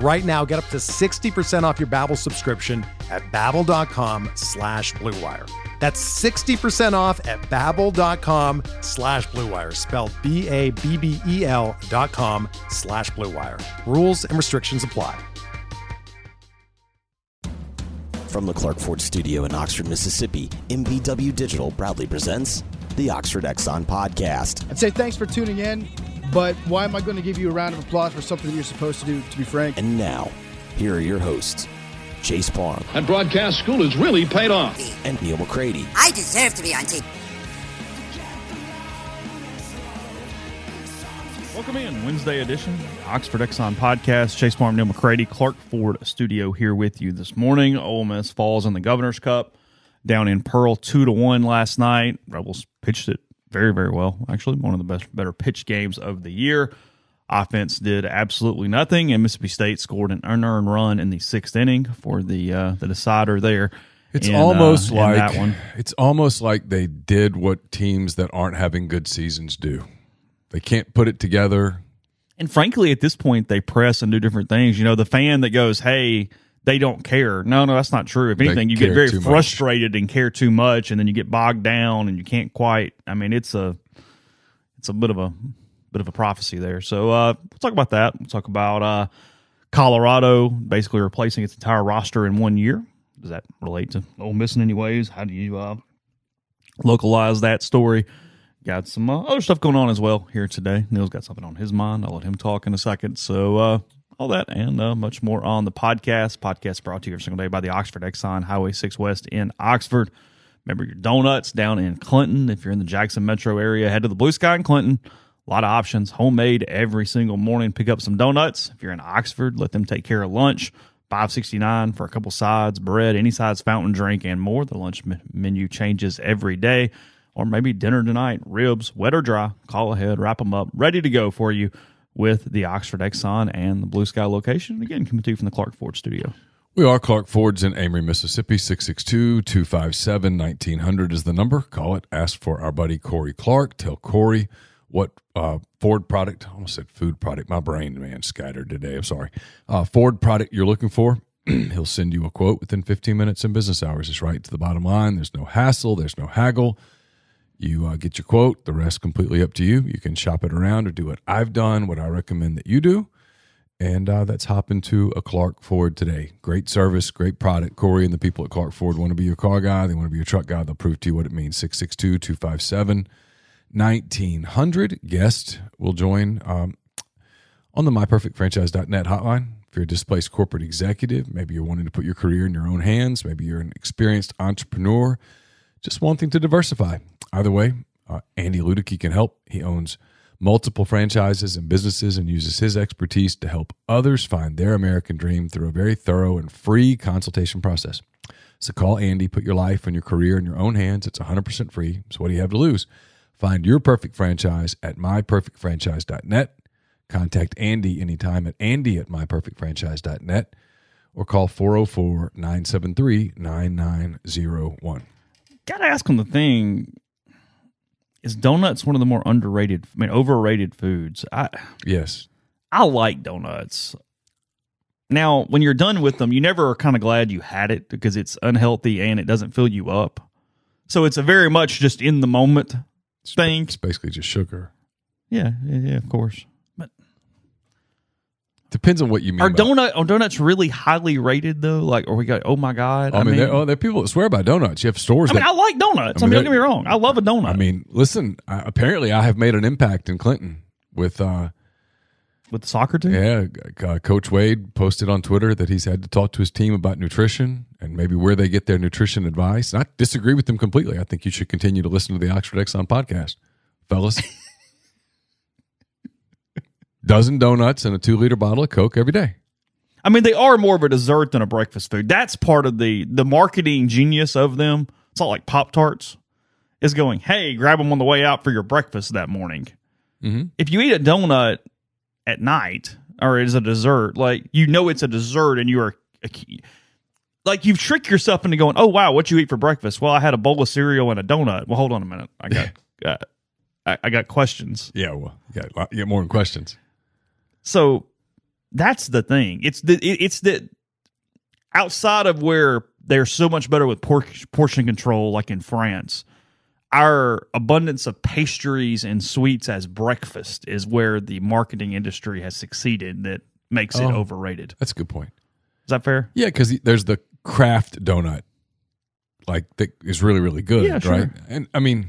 Right now, get up to 60% off your Babbel subscription at babbel.com slash bluewire. That's 60% off at babbel.com slash bluewire, spelled B-A-B-B-E-L dot com slash bluewire. Rules and restrictions apply. From the Clark Ford studio in Oxford, Mississippi, MBW Digital proudly presents the Oxford Exxon Podcast. I'd say thanks for tuning in. But why am I going to give you a round of applause for something that you're supposed to do, to be frank? And now, here are your hosts, Chase Parham. That broadcast school has really paid off. And Neal McCready. I deserve to be on TV. Welcome in, Wednesday edition, Oxford Exxon podcast. Chase Parham, Neal McCready, Clark Ford Studio here with you this morning. Ole Miss falls in the Governor's Cup down in Pearl, two to one last night. Rebels pitched it very, very well. Actually, one of the best, better pitch games of the year. Offense did absolutely nothing, and Mississippi State scored an unearned run in the sixth inning for the uh, the decider there. It's in, almost uh, like that one. it's almost like they did what teams that aren't having good seasons do. They can't put it together. And frankly, at this point, they press and do different things. You know, the fan that goes, "Hey," they don't care. No, no, that's not true. If anything, you get very frustrated much. and care too much, and then you get bogged down, and you can't quite. I mean, it's a it's a bit of a bit of a prophecy there. So uh, we'll talk about that. We'll talk about uh, Colorado basically replacing its entire roster in one year. Does that relate to Ole Miss in any ways? How do you uh, localize that story? Got some uh, other stuff going on as well here today. Neil's got something on his mind. I'll let him talk in a second. So uh, all that and uh, much more on the podcast. Podcast brought to you every single day by the Oxford Exxon Highway 6 West in Oxford. Remember your donuts down in Clinton. If you're in the Jackson metro area, head to the Blue Sky in Clinton. A lot of options, homemade every single morning. Pick up some donuts. If you're in Oxford, let them take care of lunch. Five sixty nine for a couple sides, bread, any size fountain drink, and more. The lunch menu changes every day, or maybe dinner tonight. Ribs, wet or dry. Call ahead, wrap them up, ready to go for you with the Oxford Exxon and the Blue Sky location. Again, coming to you from the Clark Ford studio. We are Clark Ford's in Amory, Mississippi. 662 257 1900 is the number. Call it. Ask for our buddy Corey Clark. Tell Corey what uh, Ford product, I almost said food product. My brain, man, scattered today. I'm sorry. Uh, Ford product you're looking for. He'll send you a quote within 15 minutes in business hours. It's right to the bottom line. There's no hassle, there's no haggle. You uh, get your quote, the rest completely up to you. You can shop it around or do what I've done, what I recommend that you do. And uh, that's hop into a Clark Ford today. Great service, great product. Corey and the people at Clark Ford want to be your car guy. They want to be your truck guy. They'll prove to you what it means. 662 257 1900. Guest will join um, on the myperfectfranchise.net hotline. If you're a displaced corporate executive, maybe you're wanting to put your career in your own hands, maybe you're an experienced entrepreneur, just wanting to diversify. Either way, uh, Andy Ludicky can help. He owns multiple franchises and businesses and uses his expertise to help others find their American dream through a very thorough and free consultation process. So call Andy, put your life and your career in your own hands. It's 100% free. So what do you have to lose? Find your perfect franchise at myperfectfranchise.net. Contact Andy anytime at andy at myperfectfranchise.net or call 404 973 9901. Gotta ask him the thing is donuts one of the more underrated, I mean, overrated foods? I Yes. I like donuts. Now, when you're done with them, you never are kind of glad you had it because it's unhealthy and it doesn't fill you up. So it's a very much just in the moment thing. It's basically just sugar. Yeah, yeah, yeah, of course. Depends on what you mean. Are donut are donuts really highly rated though? Like, or we got oh my god. I, I mean, there, oh, there are people that swear by donuts. You have stores. I mean, I like donuts. I mean, I mean don't get me wrong. I love a donut. I mean, listen. I, apparently, I have made an impact in Clinton with. uh with the soccer team? Yeah, uh, Coach Wade posted on Twitter that he's had to talk to his team about nutrition and maybe where they get their nutrition advice. And I disagree with them completely. I think you should continue to listen to the Oxford Exxon podcast, fellas. Dozen donuts and a two liter bottle of Coke every day. I mean, they are more of a dessert than a breakfast food. That's part of the the marketing genius of them. It's not like Pop Tarts. Is going, hey, grab them on the way out for your breakfast that morning. Mm-hmm. If you eat a donut at night or as a dessert, like you know it's a dessert and you are like you've tricked yourself into going, oh wow, what you eat for breakfast? Well, I had a bowl of cereal and a donut. Well, hold on a minute, I got, got, I, I got questions. Yeah, well, yeah, you got more questions. So that's the thing. It's the it's the outside of where they're so much better with portion control, like in France. Our abundance of pastries and sweets as breakfast is where the marketing industry has succeeded. That makes oh, it overrated. That's a good point. Is that fair? Yeah, because there's the craft donut, like that is really really good, yeah, sure. right? And I mean,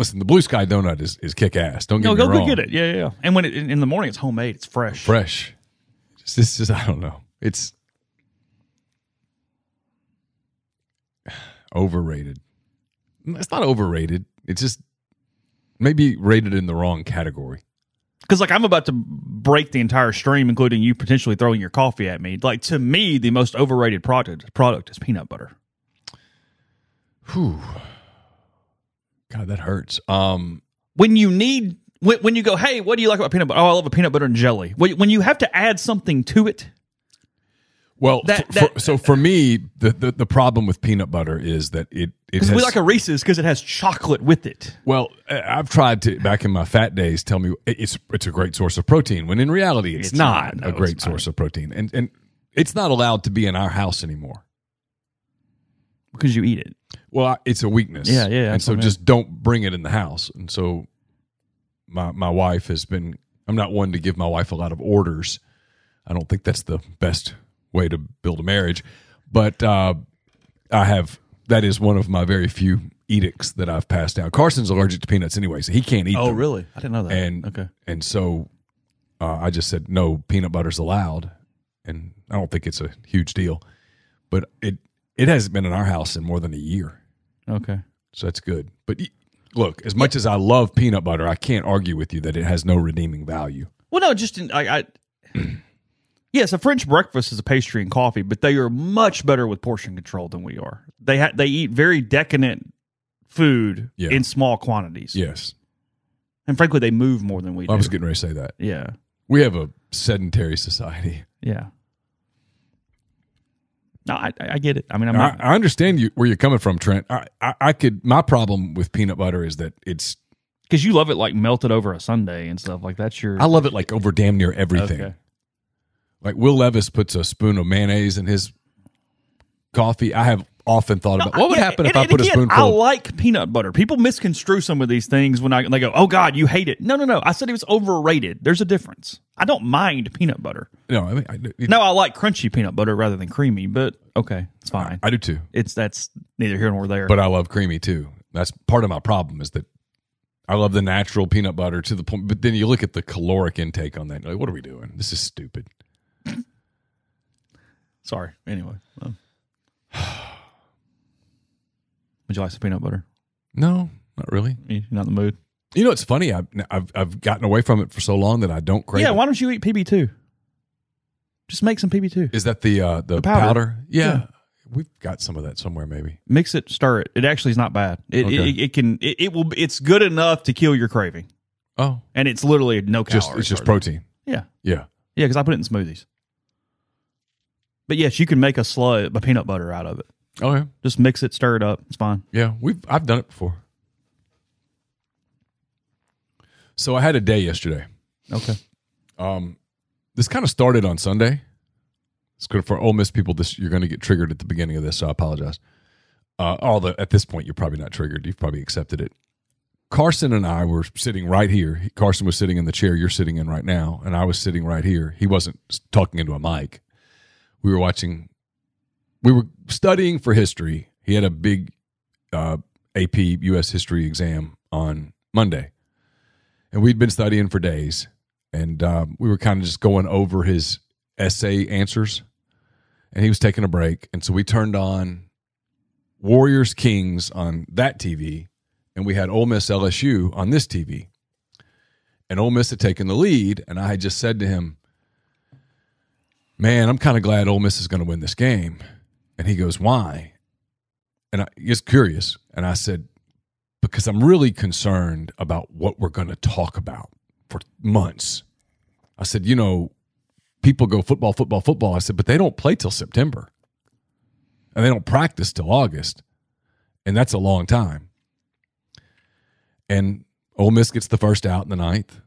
Listen, the blue sky donut is, is kick ass. Don't get no, me go, wrong. Go get it. Yeah, yeah. And when it, in the morning, it's homemade. It's fresh. Fresh. This is I don't know. It's overrated. It's not overrated. It's just maybe rated in the wrong category. Because like I'm about to break the entire stream, including you potentially throwing your coffee at me. Like to me, the most overrated product product is peanut butter. Whew. God, that hurts. Um, when you need when, when you go, hey, what do you like about peanut butter? Oh, I love a peanut butter and jelly. When you have to add something to it. Well, that, for, that, for, so for me, the, the, the problem with peanut butter is that it it has, we like a Reese's because it has chocolate with it. Well, I've tried to back in my fat days tell me it's it's a great source of protein when in reality it's, it's not, not no, a great source of protein, and and it's not allowed to be in our house anymore because you eat it. Well, it's a weakness. Yeah, yeah. And so just don't bring it in the house. And so my my wife has been I'm not one to give my wife a lot of orders. I don't think that's the best way to build a marriage, but uh, I have that is one of my very few edicts that I've passed down. Carson's allergic to peanuts anyway, so he can't eat. Oh, them. really? I didn't know that. And okay, and so uh, I just said no peanut butter's allowed, and I don't think it's a huge deal, but it it hasn't been in our house in more than a year. Okay. So that's good. But look, as much as I love peanut butter, I can't argue with you that it has no redeeming value. Well, no, just in, I, I yes, a French breakfast is a pastry and coffee, but they are much better with portion control than we are. They ha- they eat very decadent food yeah. in small quantities. Yes, and frankly, they move more than we do. I was getting ready to say that. Yeah, we have a sedentary society. Yeah. No, I, I get it. I mean, I, I, understand you where you're coming from, Trent. I, I, I could. My problem with peanut butter is that it's because you love it like melted over a Sunday and stuff like that's your. I love it like over damn near everything. Okay. Like Will Levis puts a spoon of mayonnaise in his coffee. I have often thought about no, what would happen if and, I put again, a spoonful. I like peanut butter. People misconstrue some of these things when I they go, "Oh God, you hate it." No, no, no. I said it was overrated. There's a difference. I don't mind peanut butter. No, I mean, I, it, no, I like crunchy peanut butter rather than creamy. But okay, it's fine. I, I do too. It's that's neither here nor there. But I love creamy too. That's part of my problem is that I love the natural peanut butter to the point. But then you look at the caloric intake on that. Like, what are we doing? This is stupid. Sorry. Anyway. Um. Would you like some peanut butter? No, not really. You're not in the mood. You know, it's funny. I've I've, I've gotten away from it for so long that I don't crave. Yeah, it. why don't you eat PB two? Just make some PB two. Is that the uh, the, the powder? powder? Yeah. yeah. We've got some of that somewhere, maybe. Mix it, stir it. It actually is not bad. It okay. it, it, can it, it, will. It's good enough to kill your craving. Oh, and it's literally no calories. Just, it's just protein. Yeah, yeah, yeah. Because I put it in smoothies. But yes, you can make a slug, a peanut butter out of it. Oh yeah. Just mix it, stir it up. It's fine. Yeah, we've I've done it before. So I had a day yesterday. Okay. Um, this kind of started on Sunday. It's good for Ole Miss people. This you're going to get triggered at the beginning of this, so I apologize. Uh, although at this point you're probably not triggered. You've probably accepted it. Carson and I were sitting right here. Carson was sitting in the chair you're sitting in right now, and I was sitting right here. He wasn't talking into a mic. We were watching, we were studying for history. He had a big uh, AP U.S. history exam on Monday. And we'd been studying for days. And um, we were kind of just going over his essay answers. And he was taking a break. And so we turned on Warriors Kings on that TV and we had Ole Miss LSU on this TV. And Ole Miss had taken the lead, and I had just said to him, Man, I'm kind of glad Ole Miss is going to win this game. And he goes, Why? And I was curious. And I said, Because I'm really concerned about what we're going to talk about for months. I said, You know, people go football, football, football. I said, But they don't play till September. And they don't practice till August. And that's a long time and Ole Miss gets the first out in the ninth.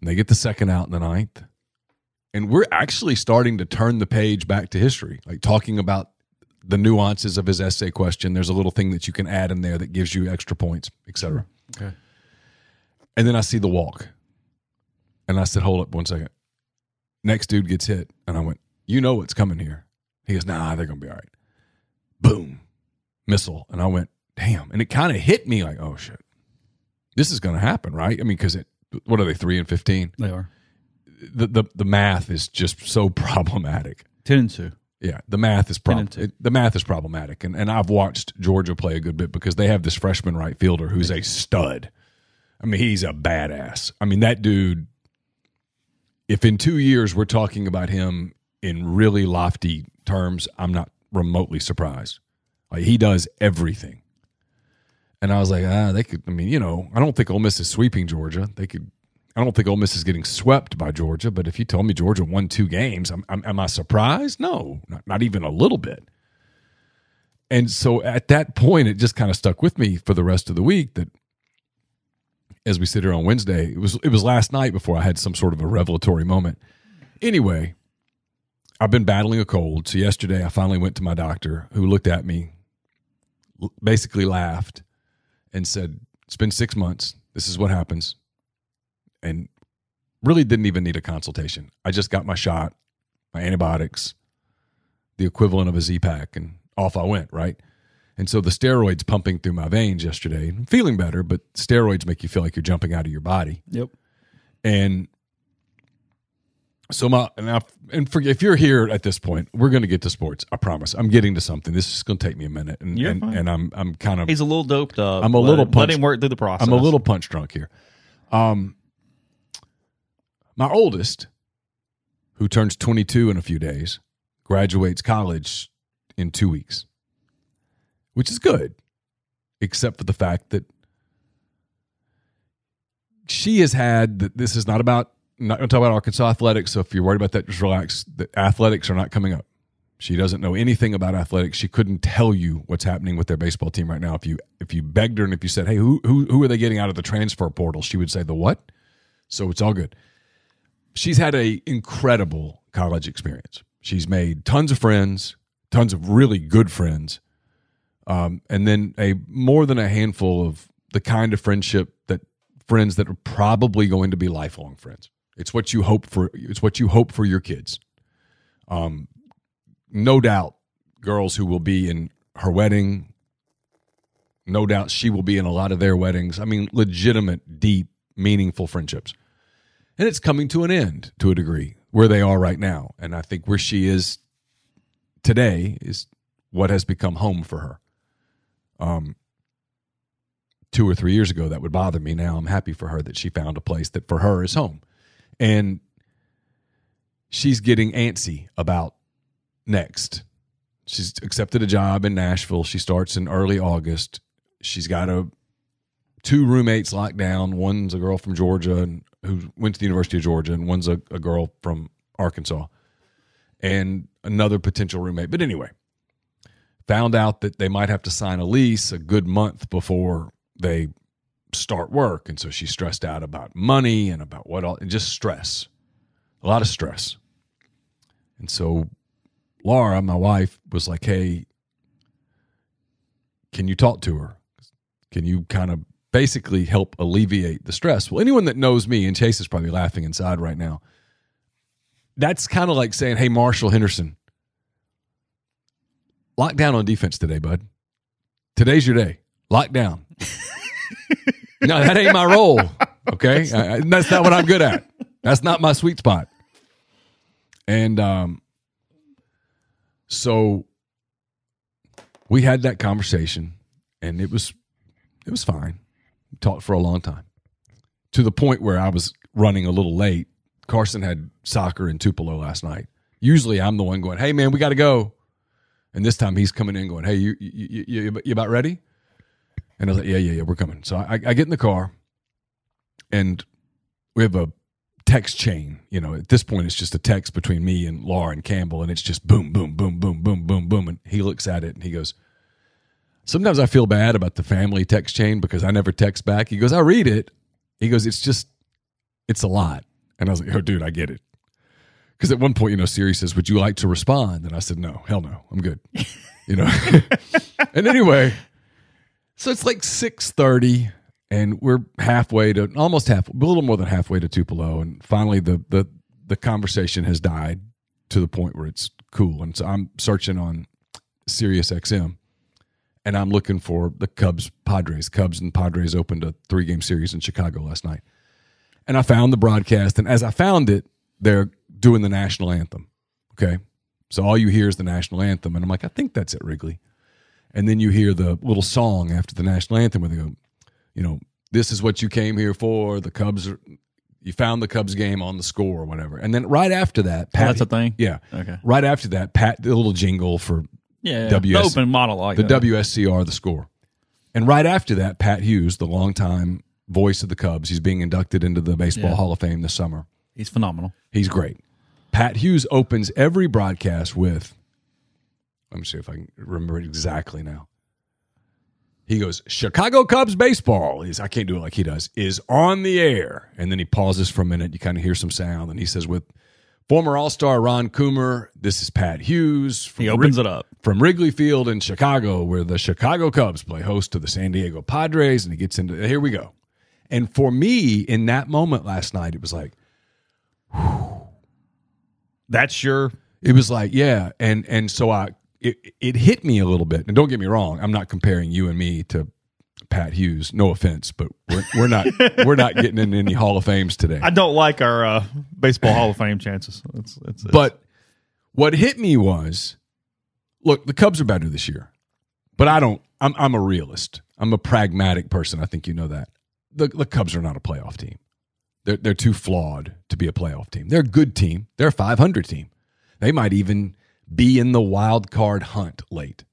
And they get the second out in the ninth. And we're actually starting to turn the page back to history, like talking about the nuances of his essay question. There's a little thing that you can add in there that gives you extra points, etc. Okay. And then I see the walk. And I said, hold up one second. Next dude gets hit. And I went, you know what's coming here. He goes, nah, they're going to be all right. Boom. Missile. And I went, damn. And it kind of hit me like, oh, shit this is going to happen, right? I mean, because it, what are they, three and 15? They are. The, the, the math is just so problematic. 10 and 2. Yeah, the math is prob- the math is problematic, and and I've watched Georgia play a good bit because they have this freshman right fielder who's a stud. I mean, he's a badass. I mean, that dude. If in two years we're talking about him in really lofty terms, I'm not remotely surprised. Like he does everything. And I was like, ah, they could. I mean, you know, I don't think Ole Miss is sweeping Georgia. They could. I don't think Ole Miss is getting swept by Georgia. But if you told me Georgia won two games, I'm, I'm, am I surprised? No, not, not even a little bit. And so at that point, it just kind of stuck with me for the rest of the week that as we sit here on Wednesday, it was it was last night before I had some sort of a revelatory moment. Anyway, I've been battling a cold. So yesterday I finally went to my doctor who looked at me, basically laughed and said, It's been six months. This is what happens. And really didn't even need a consultation. I just got my shot, my antibiotics, the equivalent of a Z pack, and off I went, right? And so the steroids pumping through my veins yesterday, I'm feeling better, but steroids make you feel like you're jumping out of your body. Yep. And so my and, I, and for, if you're here at this point, we're going to get to sports. I promise. I'm getting to something. This is going to take me a minute, and and, and I'm I'm kind of he's a little doped up. I'm a little let, let him work through the process. I'm a little punch drunk here. Um, my oldest, who turns 22 in a few days, graduates college in two weeks, which is good, except for the fact that she has had that. This is not about not going to talk about Arkansas athletics. So if you're worried about that, just relax. The athletics are not coming up. She doesn't know anything about athletics. She couldn't tell you what's happening with their baseball team right now. If you if you begged her and if you said, "Hey, who who who are they getting out of the transfer portal?" She would say, "The what?" So it's all good. She's had a incredible college experience. She's made tons of friends, tons of really good friends, um, and then a more than a handful of the kind of friendship that friends that are probably going to be lifelong friends. It's what you hope for. It's what you hope for your kids. Um, no doubt, girls who will be in her wedding. No doubt, she will be in a lot of their weddings. I mean, legitimate, deep, meaningful friendships. And it's coming to an end to a degree where they are right now. And I think where she is today is what has become home for her. Um, two or three years ago, that would bother me. Now I'm happy for her that she found a place that for her is home and she's getting antsy about next. She's accepted a job in Nashville. She starts in early August. She's got a two roommates locked down. One's a girl from Georgia and who went to the University of Georgia, and one's a, a girl from Arkansas, and another potential roommate. But anyway, found out that they might have to sign a lease a good month before they start work. And so she's stressed out about money and about what all, and just stress, a lot of stress. And so Laura, my wife, was like, Hey, can you talk to her? Can you kind of basically help alleviate the stress. Well, anyone that knows me, and Chase is probably laughing inside right now, that's kind of like saying, hey, Marshall Henderson, lock down on defense today, bud. Today's your day. Lock down. no, that ain't my role. Okay. That's, that's not what I'm good at. That's not my sweet spot. And um, so we had that conversation and it was it was fine. Talked for a long time. To the point where I was running a little late. Carson had soccer in Tupelo last night. Usually I'm the one going, "Hey man, we got to go." And this time he's coming in going, "Hey, you you, you you about ready?" And I was like, "Yeah, yeah, yeah, we're coming." So I, I get in the car, and we have a text chain. You know, at this point, it's just a text between me and Laura and Campbell, and it's just boom, boom, boom, boom, boom, boom, boom. And he looks at it and he goes, Sometimes I feel bad about the family text chain because I never text back. He goes, I read it. He goes, It's just, it's a lot. And I was like, Oh, dude, I get it. Because at one point, you know, Siri says, Would you like to respond? And I said, No, hell no, I'm good. You know? and anyway, so it's like 630 and we're halfway to almost half, a little more than halfway to Tupelo, and finally the the the conversation has died to the point where it's cool, and so I'm searching on Sirius XM, and I'm looking for the Cubs Padres. Cubs and Padres opened a three game series in Chicago last night, and I found the broadcast, and as I found it, they're doing the national anthem. Okay, so all you hear is the national anthem, and I'm like, I think that's at Wrigley, and then you hear the little song after the national anthem where they go you know, this is what you came here for. The Cubs are, you found the Cubs game on the score or whatever. And then right after that, Pat, oh, that's a thing. Yeah. Okay. Right after that, Pat, the little jingle for yeah, WS, the open monologue, the WSCR, the score. And right after that, Pat Hughes, the longtime voice of the Cubs, he's being inducted into the Baseball yeah. Hall of Fame this summer. He's phenomenal. He's great. Pat Hughes opens every broadcast with. Let me see if I can remember it exactly now. He goes, Chicago Cubs baseball is, I can't do it like he does, is on the air. And then he pauses for a minute. You kind of hear some sound. And he says, with former All Star Ron Coomer, this is Pat Hughes. he opens Rig- it up. From Wrigley Field in Chicago, where the Chicago Cubs play host to the San Diego Padres. And he gets into, here we go. And for me, in that moment last night, it was like, whew. that's your. It was like, yeah. And, and so I it, it hit me a little bit. And don't get me wrong, I'm not comparing you and me to Pat Hughes. No offense, but we're, we're not we're not getting in any Hall of Fames today. I don't like our uh, baseball Hall of Fame chances. It's, it's, it's. But what hit me was, look, the Cubs are better this year, but I don't. I'm I'm a realist. I'm a pragmatic person. I think you know that. The the Cubs are not a playoff team. They're they're too flawed to be a playoff team. They're a good team. They're a 500 team. They might even be in the wild card hunt late.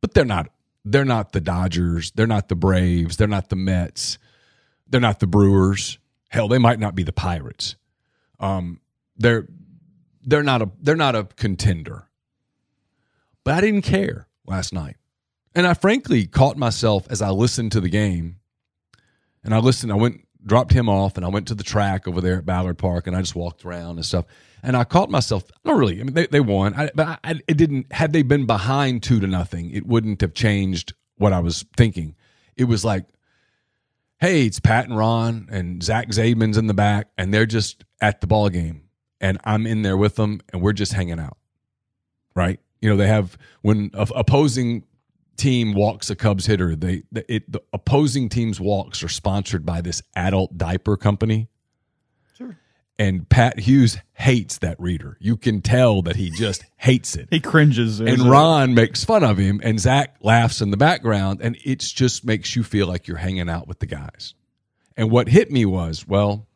But they're not they're not the Dodgers, they're not the Braves, they're not the Mets, they're not the Brewers. Hell, they might not be the Pirates. Um, they're they're not a they're not a contender. But I didn't care last night. And I frankly caught myself as I listened to the game. And I listened, I went dropped him off and I went to the track over there at Ballard Park and I just walked around and stuff and I caught myself. Not really. I mean, they, they won, I, but I, it didn't. Had they been behind two to nothing, it wouldn't have changed what I was thinking. It was like, hey, it's Pat and Ron and Zach Zaidman's in the back, and they're just at the ball game, and I'm in there with them, and we're just hanging out, right? You know, they have when a, opposing team walks a Cubs hitter, they it, the opposing team's walks are sponsored by this adult diaper company and Pat Hughes hates that reader. You can tell that he just hates it. he cringes. And Ron makes fun of him, and Zach laughs in the background, and it just makes you feel like you're hanging out with the guys. And what hit me was, well,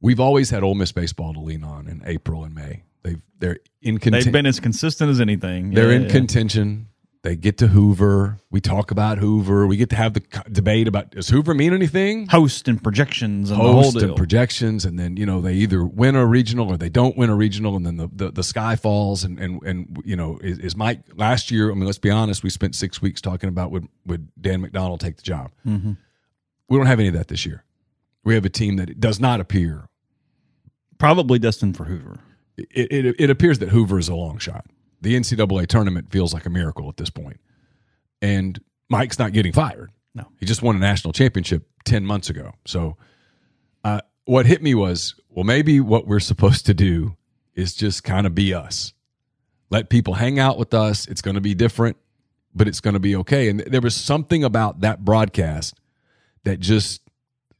we've always had Ole Miss baseball to lean on in April and May. They've they're in contention. They've been as consistent as anything. They're yeah, in yeah. contention. They get to Hoover. We talk about Hoover. We get to have the debate about does Hoover mean anything? Host and projections and Host and projections, and then you know they either win a regional or they don't win a regional, and then the the, the sky falls. And and and you know is, is, Mike last year? I mean, let's be honest. We spent six weeks talking about would would Dan McDonnell take the job? Mm-hmm. We don't have any of that this year. We have a team that does not appear probably destined for Hoover. It, it, it appears that Hoover is a long shot the NCAA tournament feels like a miracle at this point. And Mike's not getting fired. No, he just won a national championship ten months ago. So, uh, what hit me was, well, maybe what we're supposed to do is just kind of be us. Let people hang out with us. It's going to be different, but it's going to be okay. And there was something about that broadcast that just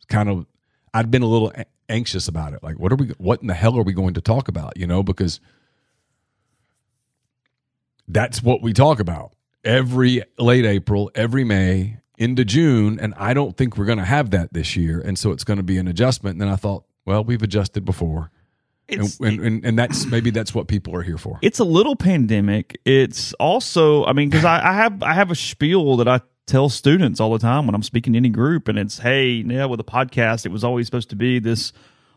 kind of I'd been a little anxious about it. Like, what are we? What in the hell are we going to talk about? You know, because that's what we talk about every late April, every May into June, and I don't think we're going to have that this year, and so it's going to be an adjustment. And then I thought, well, we've adjusted before. And, and, and, and, that's maybe that's what people are here for. It's a little pandemic. It's also, I mean, because I, I have I have a spiel that I tell students all the time when I'm speaking to any group, and it's, hey, yeah, with a podcast, it was always supposed to be this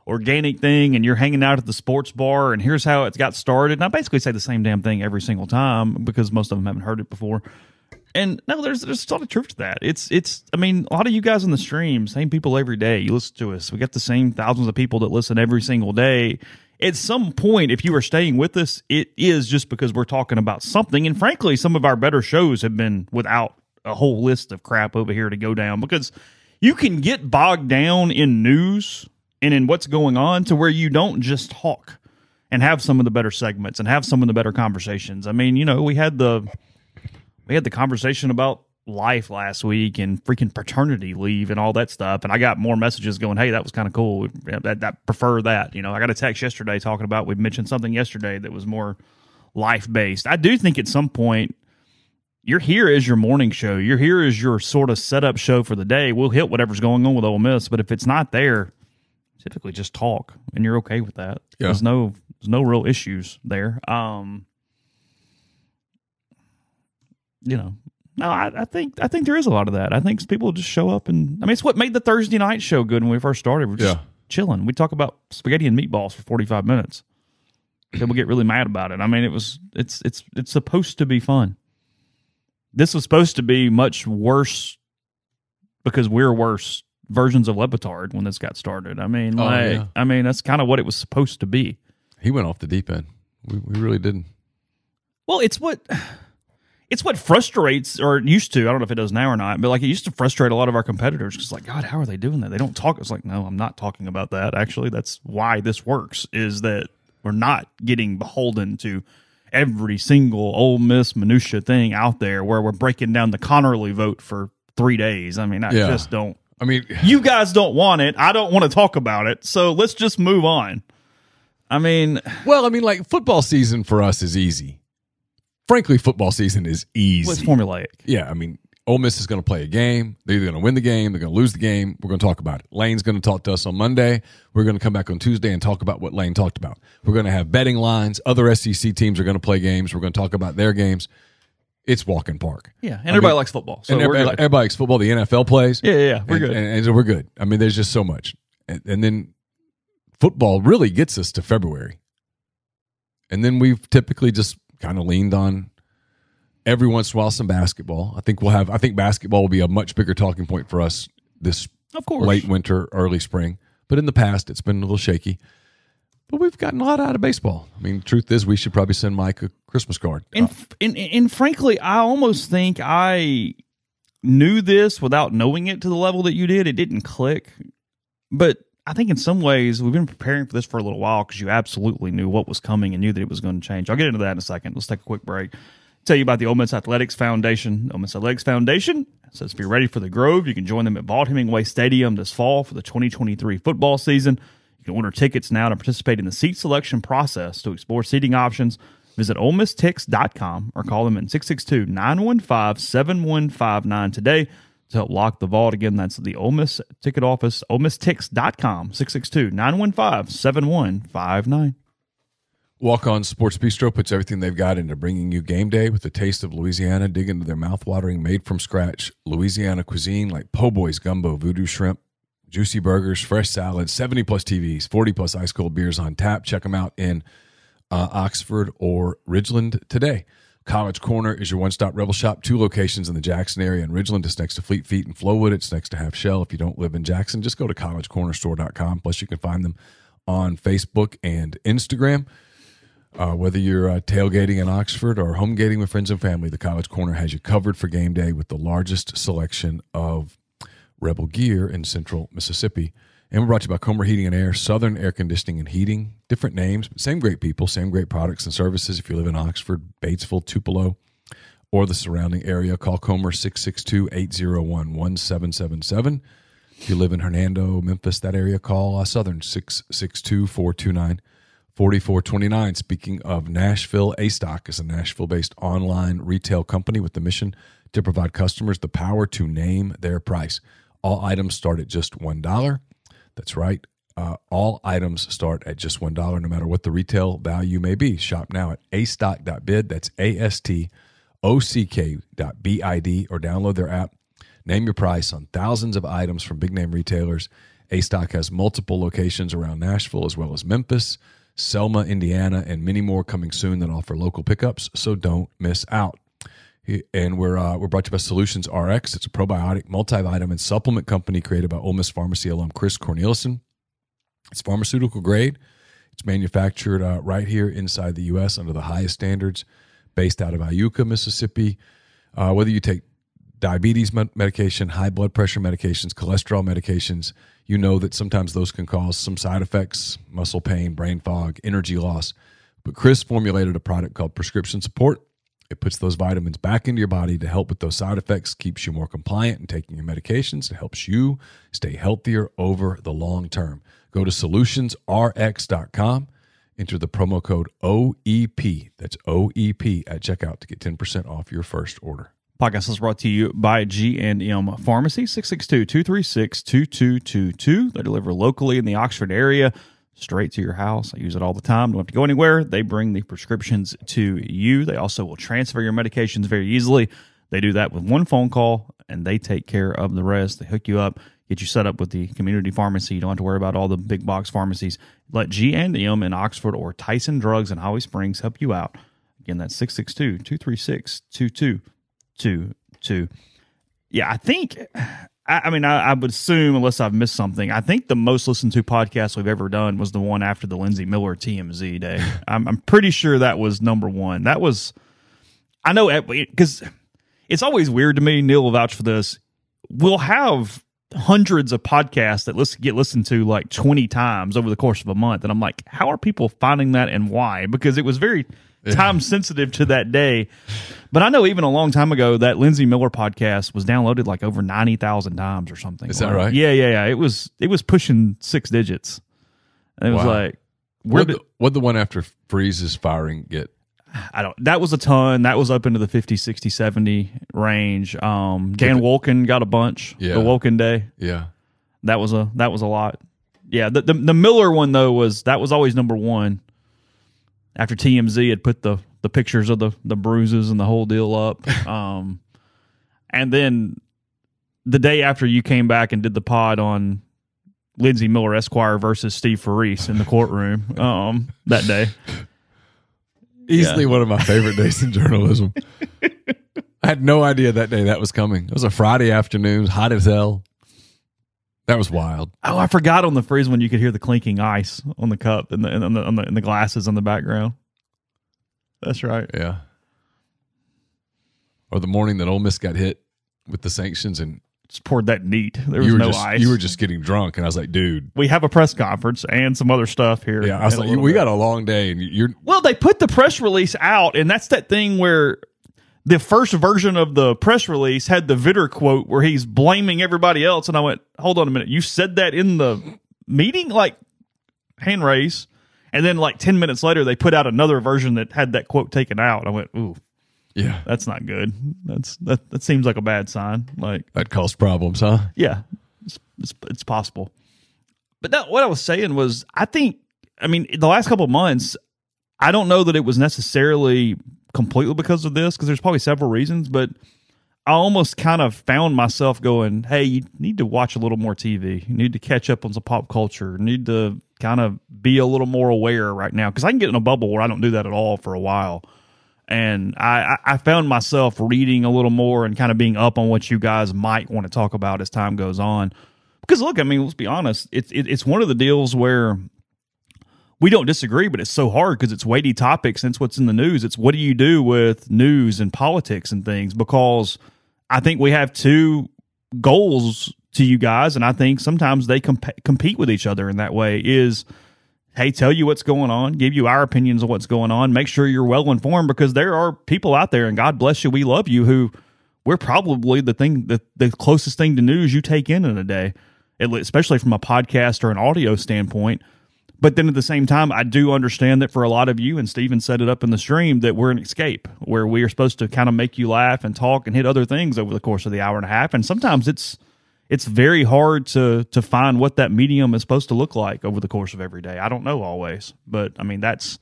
organic thing, and you're hanging out at the sports bar, and here's how it's got started. And I basically say the same damn thing every single time because most of them haven't heard it before. And no, there's there's a lot of truth to that. It's it's I mean, a lot of you guys on the stream, same people every day. You listen to us. We got the same thousands of people that listen every single day. At some point, if you are staying with us, it is just because we're talking about something. And frankly, some of our better shows have been without a whole list of crap over here to go down because you can get bogged down in news and in what's going on to where you don't just talk and have some of the better segments and have some of the better conversations. I mean, you know, we had the we had the conversation about life last week and freaking paternity leave and all that stuff. And I got more messages going, "Hey, that was kind of cool. That, prefer that." You know, I got a text yesterday talking about we mentioned something yesterday that was more life based. I do think at some point you're here as your morning show. You're here as your sort of setup show for the day. We'll hit whatever's going on with Ole Miss, but if it's not there, typically just talk, and you're okay with that. Yeah. There's no there's no real issues there. Um, you know, no, I, I, think I think there is a lot of that. I think people just show up, and I mean, it's what made the Thursday night show good when we first started. We're just yeah. chilling. We talk about spaghetti and meatballs for 45 minutes. People get really mad about it. I mean, it was it's it's it's supposed to be fun this was supposed to be much worse because we're worse versions of Le Batard when this got started. I mean, oh, like, yeah. I mean, that's kind of what it was supposed to be. He went off the deep end. We, we really didn't. Well, it's what it's what frustrates or used to. I don't know if it does now or not, but like it used to frustrate a lot of our competitors because, like, God, how are they doing that? They don't talk. It's like, no, I'm not talking about that. Actually, that's why this works. Is that we're not getting beholden to every single Ole Miss minutia thing out there where we're breaking down the Connerly vote for three days. I mean, I yeah. just don't. I mean, you guys don't want it. I don't want to talk about it. So let's just move on. I mean, well, I mean, like football season for us is easy. Frankly, football season is easy. Well, it's formulaic. Yeah, I mean, Ole Miss is going to play a game. They're either going to win the game, they're going to lose the game. We're going to talk about it. Lane's going to talk to us on Monday. We're going to come back on Tuesday and talk about what Lane talked about. We're going to have betting lines. Other SEC teams are going to play games. We're going to talk about their games. It's walking park. Yeah, and I everybody mean, likes football. So and everybody, everybody, likes football. The NFL plays. Yeah, yeah, yeah. we're and, good. And, and, so we're good. I mean, there's just so much. And, and then football really gets us to February. And then we've typically just kind of leaned on every once in a while some basketball. I think we'll have. I think basketball will be a much bigger talking point for us this of course late winter, early spring. But in the past, it's been a little shaky. But we've gotten a lot out of baseball. I mean, truth is, we should probably send Mike a Christmas card. And, and, and frankly, I almost think I knew this without knowing it to the level that you did. It didn't click, but I think in some ways we've been preparing for this for a little while because you absolutely knew what was coming and knew that it was going to change. I'll get into that in a second. Let's take a quick break tell you about the Ole Miss Athletics Foundation. Ole Miss Athletics Foundation says if you're ready for the Grove, you can join them at Vaught Hemingway Stadium this fall for the 2023 football season. You can order tickets now to participate in the seat selection process to explore seating options. Visit OleMissTix.com or call them at 662 915 7159 today to help lock the vault. Again, that's the Ole Miss ticket office, OleMissTix.com, 662 915 7159. Walk On Sports Bistro puts everything they've got into bringing you game day with a taste of Louisiana. Dig into their mouthwatering, made from scratch Louisiana cuisine like po' boys, gumbo, voodoo shrimp, juicy burgers, fresh salads, 70 plus TVs, 40 plus ice cold beers on tap. Check them out in uh, Oxford or Ridgeland today. College Corner is your one stop rebel shop. Two locations in the Jackson area and Ridgeland. It's next to Fleet Feet and Flowwood. It's next to Half Shell. If you don't live in Jackson, just go to collegecornerstore.com. Plus, you can find them on Facebook and Instagram. Uh, whether you're uh, tailgating in Oxford or home gating with friends and family, the College Corner has you covered for game day with the largest selection of Rebel gear in central Mississippi. And we're brought to you by Comer Heating and Air, Southern Air Conditioning and Heating. Different names, but same great people, same great products and services. If you live in Oxford, Batesville, Tupelo, or the surrounding area, call Comer 662 801 1777. If you live in Hernando, Memphis, that area, call uh, Southern 662 429 4429. Speaking of Nashville, A Stock is a Nashville based online retail company with the mission to provide customers the power to name their price. All items start at just $1. That's right. Uh, all items start at just $1, no matter what the retail value may be. Shop now at astock.bid. That's A S T O C K.bid or download their app. Name your price on thousands of items from big name retailers. A Stock has multiple locations around Nashville as well as Memphis, Selma, Indiana, and many more coming soon that offer local pickups, so don't miss out. And we're uh, we're brought to you by Solutions RX. It's a probiotic multivitamin supplement company created by Ole Miss Pharmacy alum Chris Cornelison. It's pharmaceutical grade. It's manufactured uh, right here inside the U.S. under the highest standards, based out of Iuka, Mississippi. Uh, whether you take diabetes medication, high blood pressure medications, cholesterol medications, you know that sometimes those can cause some side effects, muscle pain, brain fog, energy loss. But Chris formulated a product called Prescription Support it puts those vitamins back into your body to help with those side effects, keeps you more compliant in taking your medications, it helps you stay healthier over the long term. Go to solutionsrx.com, enter the promo code OEP, that's OEP at checkout to get 10% off your first order. Podcast is brought to you by G&M Pharmacy, 662-236-2222. They deliver locally in the Oxford area straight to your house. I use it all the time. Don't have to go anywhere. They bring the prescriptions to you. They also will transfer your medications very easily. They do that with one phone call and they take care of the rest. They hook you up, get you set up with the community pharmacy. You don't have to worry about all the big box pharmacies. Let G&M in Oxford or Tyson Drugs in Holly Springs help you out. Again, that's 662-236-2222. Yeah, I think I, I mean, I, I, would assume, unless I've missed something, I think the most listened to podcast we've ever done was the one after the Lindsey Miller TMZ day. I'm, I'm pretty sure that was number one. That was, I know, because it's always weird to me. Neal will vouch for this. We'll have hundreds of podcasts that listen, get listened to like 20 times over the course of a month. And I'm like, how are people finding that and why? Because it was very time sensitive to that day. But I know even a long time ago that Lindsey Miller podcast was downloaded like over ninety thousand times or something. Is that right? Yeah, yeah, yeah. It was it was pushing six digits. And it wow. was like what the, what the one after Freeze's firing get? I don't that was a ton. That was up into the 50, 60, 70 range. Um Dan Wolken got a bunch. Yeah. The Wolken day. Yeah. That was a that was a lot. Yeah, the, the the Miller one though was that was always number one after TMZ had put the the pictures of the the bruises and the whole deal up. Um, and then the day after you came back and did the pod on Lindsey Miller Esquire versus Steve Farese in the courtroom um, that day. Easily yeah. one of my favorite days in journalism. I had no idea that day that was coming. It was a Friday afternoon, hot as hell. That was wild. Oh, I forgot on the freeze when you could hear the clinking ice on the cup and the and the, the, and the glasses on the background. That's right. Yeah. Or the morning that Ole Miss got hit with the sanctions and just poured that neat. There was no just, ice. You were just getting drunk, and I was like, "Dude, we have a press conference and some other stuff here." Yeah, I was like, "We bit. got a long day," and you're well. They put the press release out, and that's that thing where the first version of the press release had the Vitter quote where he's blaming everybody else. And I went, hold on a minute. You said that in the meeting? Like, hand raise. And then, like, 10 minutes later, they put out another version that had that quote taken out. I went, ooh. Yeah. That's not good. That's that that seems like a bad sign. Like that caused problems, huh? Yeah. It's it's, it's possible. But that, what I was saying was I think I mean the last couple months I don't know that it was necessarily completely because of this because there's probably several reasons, but I almost kind of found myself going, "Hey, you need to watch a little more TV. You need to catch up on some pop culture. You need to kind of be a little more aware right now because I can get in a bubble where I don't do that at all for a while." And I, I found myself reading a little more and kind of being up on what you guys might want to talk about as time goes on. Because look, I mean, let's be honest, it's it, it's one of the deals where we don't disagree, but it's so hard because it's weighty topics and it's what's in the news. It's what do you do with news and politics and things because I think we have two goals to you guys, and I think sometimes they comp- compete with each other in that way. Is hey, tell you what's going on, give you our opinions of what's going on, make sure you're well informed because there are people out there, and God bless you, we love you, who we're probably the thing, the, the closest thing to news you take in in a day, especially from a podcast or an audio standpoint. But then at the same time, I do understand that for a lot of you, and Steven set it up in the stream, that we're an escape where we are supposed to kind of make you laugh and talk and hit other things over the course of the hour and a half. And sometimes it's it's very hard to to find what that medium is supposed to look like over the course of every day. I don't know always, but I mean that's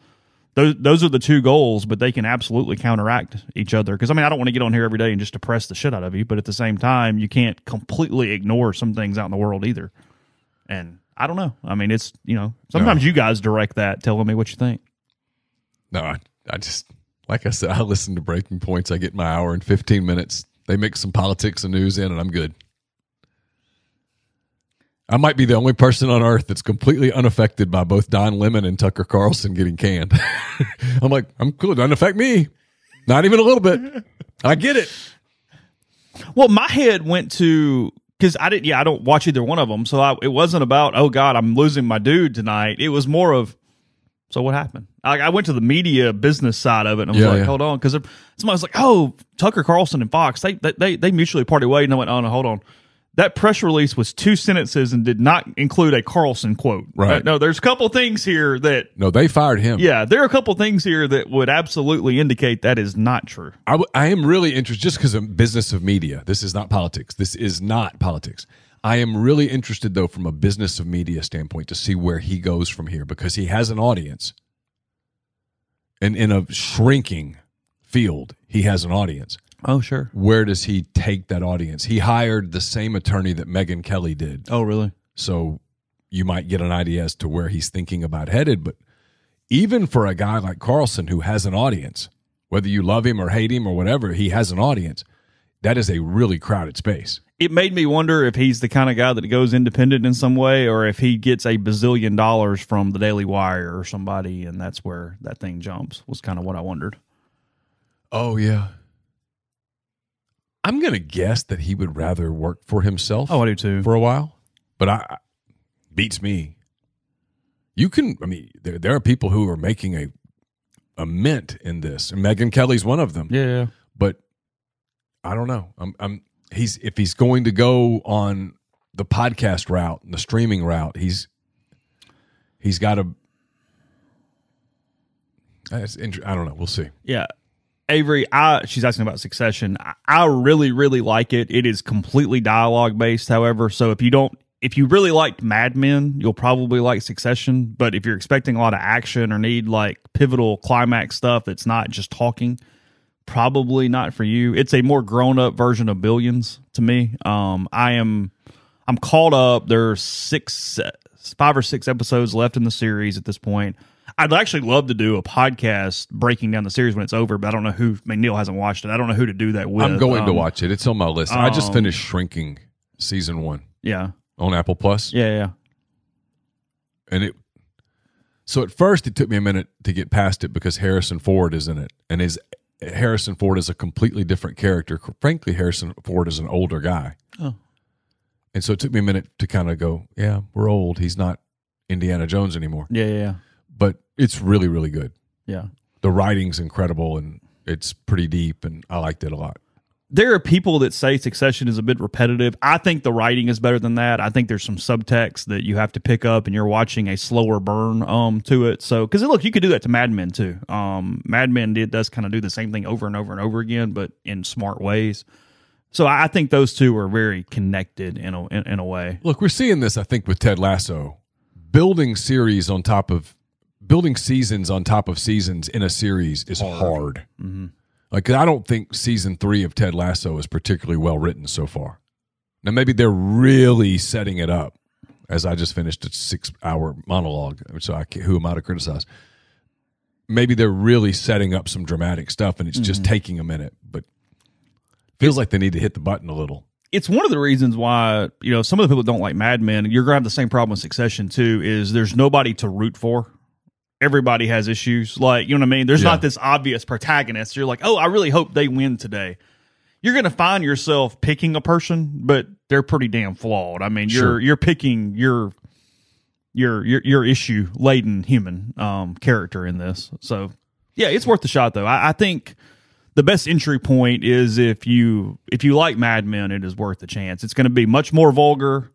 those those are the two goals, but they can absolutely counteract each other. Because I mean, I don't want to get on here every day and just depress the shit out of you, but at the same time, you can't completely ignore some things out in the world either. And I don't know. I mean, it's you know sometimes no. you guys direct that, telling me what you think. No, I, I just like I said, I listen to Breaking Points. I get my hour and fifteen minutes. They mix some politics and news in, and I'm good. I might be the only person on earth that's completely unaffected by both Don Lemon and Tucker Carlson getting canned. I'm like, I'm cool. It doesn't affect me. Not even a little bit. I get it. Well, my head went to because I didn't. Yeah, I don't watch either one of them, so I, it wasn't about oh god, I'm losing my dude tonight. It was more of so what happened. I, I went to the media business side of it, and I was yeah, like, yeah. hold on, because somebody was like, oh, Tucker Carlson and Fox, they they they mutually parted ways, and I went, oh no, hold on that press release was two sentences and did not include a Carlson quote. Right. Uh, no, there's a couple things here that. No, they fired him. Yeah, there are a couple things here that would absolutely indicate that is not true. I, w- I am really interested, just because of business of media. This is not politics. This is not politics. I am really interested, though, from a business of media standpoint, to see where he goes from here because he has an audience. And in a shrinking field, he has an audience. Oh, sure. Where does he take that audience? He hired the same attorney that Megyn Kelly did. Oh, really? So you might get an idea as to where he's thinking about headed. But even for a guy like Carlson who has an audience, whether you love him or hate him or whatever, he has an audience. That is a really crowded space. It made me wonder if he's the kind of guy that goes independent in some way or if he gets a bazillion dollars from the Daily Wire or somebody and that's where that thing jumps, was kind of what I wondered. Oh, yeah. I'm going to guess that he would rather work for himself. Oh, I do too. For a while, but I beats me. You can. I mean, there there are people who are making a a mint in this, and Megyn Kelly's one of them. Yeah, but I don't know. I'm. I'm. He's if he's going to go on the podcast route and the streaming route, he's he's got to. I don't know. We'll see. Yeah, Avery, I she's asking about Succession. I, I really, really like it. It is completely dialogue based, however. So if you don't if you really liked Mad Men, you'll probably like Succession. But if you're expecting a lot of action or need like pivotal climax stuff that's not just talking, probably not for you. It's a more grown up version of Billions to me. Um, I am I'm caught up. There's six, five or six episodes left in the series at this point. I'd actually love to do a podcast breaking down the series when it's over, but I don't know who. I mean, Neal hasn't watched it. I don't know who to do that with. I'm going um, to watch it. It's on my list. Um, I just um, finished Shrinking season one. Yeah. On Apple Plus. Yeah, yeah. And it. So at first, it took me a minute to get past it because Harrison Ford is in it, and his Harrison Ford is a completely different character. Frankly, Harrison Ford is an older guy. Oh. And so it took me a minute to kind of go, yeah, we're old. He's not Indiana Jones anymore. Yeah, yeah, yeah but it's really really good. Yeah, the writing's incredible and it's pretty deep, and I liked it a lot. There are people that say Succession is a bit repetitive. I think the writing is better than that. I think there's some subtext that you have to pick up, and you're watching a slower burn um to it. So, because look, you could do that to Mad Men too. Um, Mad Men did does kind of do the same thing over and over and over again, but in smart ways. So I think those two are very connected in a in, in, a way. Look, we're seeing this, I think, with Ted Lasso, building series on top of building seasons on top of seasons in a series is hard. hard. Mm-hmm. Like I don't think season three of Ted Lasso is particularly well written so far. Now maybe they're really setting it up. As I just finished a six-hour monologue, so I who am I to criticize? Maybe they're really setting up some dramatic stuff, and it's mm-hmm. just taking a minute. But feels like they need to hit the button a little it's one of the reasons why you know some of the people don't like Mad Men. You're gonna have the same problem with Succession too. Is there's nobody to root for everybody has issues. Like, you know what I mean? There's yeah. not this obvious protagonist. You're like, oh, I really hope they win today. You're going to find yourself picking a person, but they're pretty damn flawed. I mean, you're sure. you're picking your your your your issue laden human um, character in this. So yeah, it's worth the shot though. I, I, think the best entry point is if you if you like Mad Men, it is worth the chance. It's going to be much more vulgar.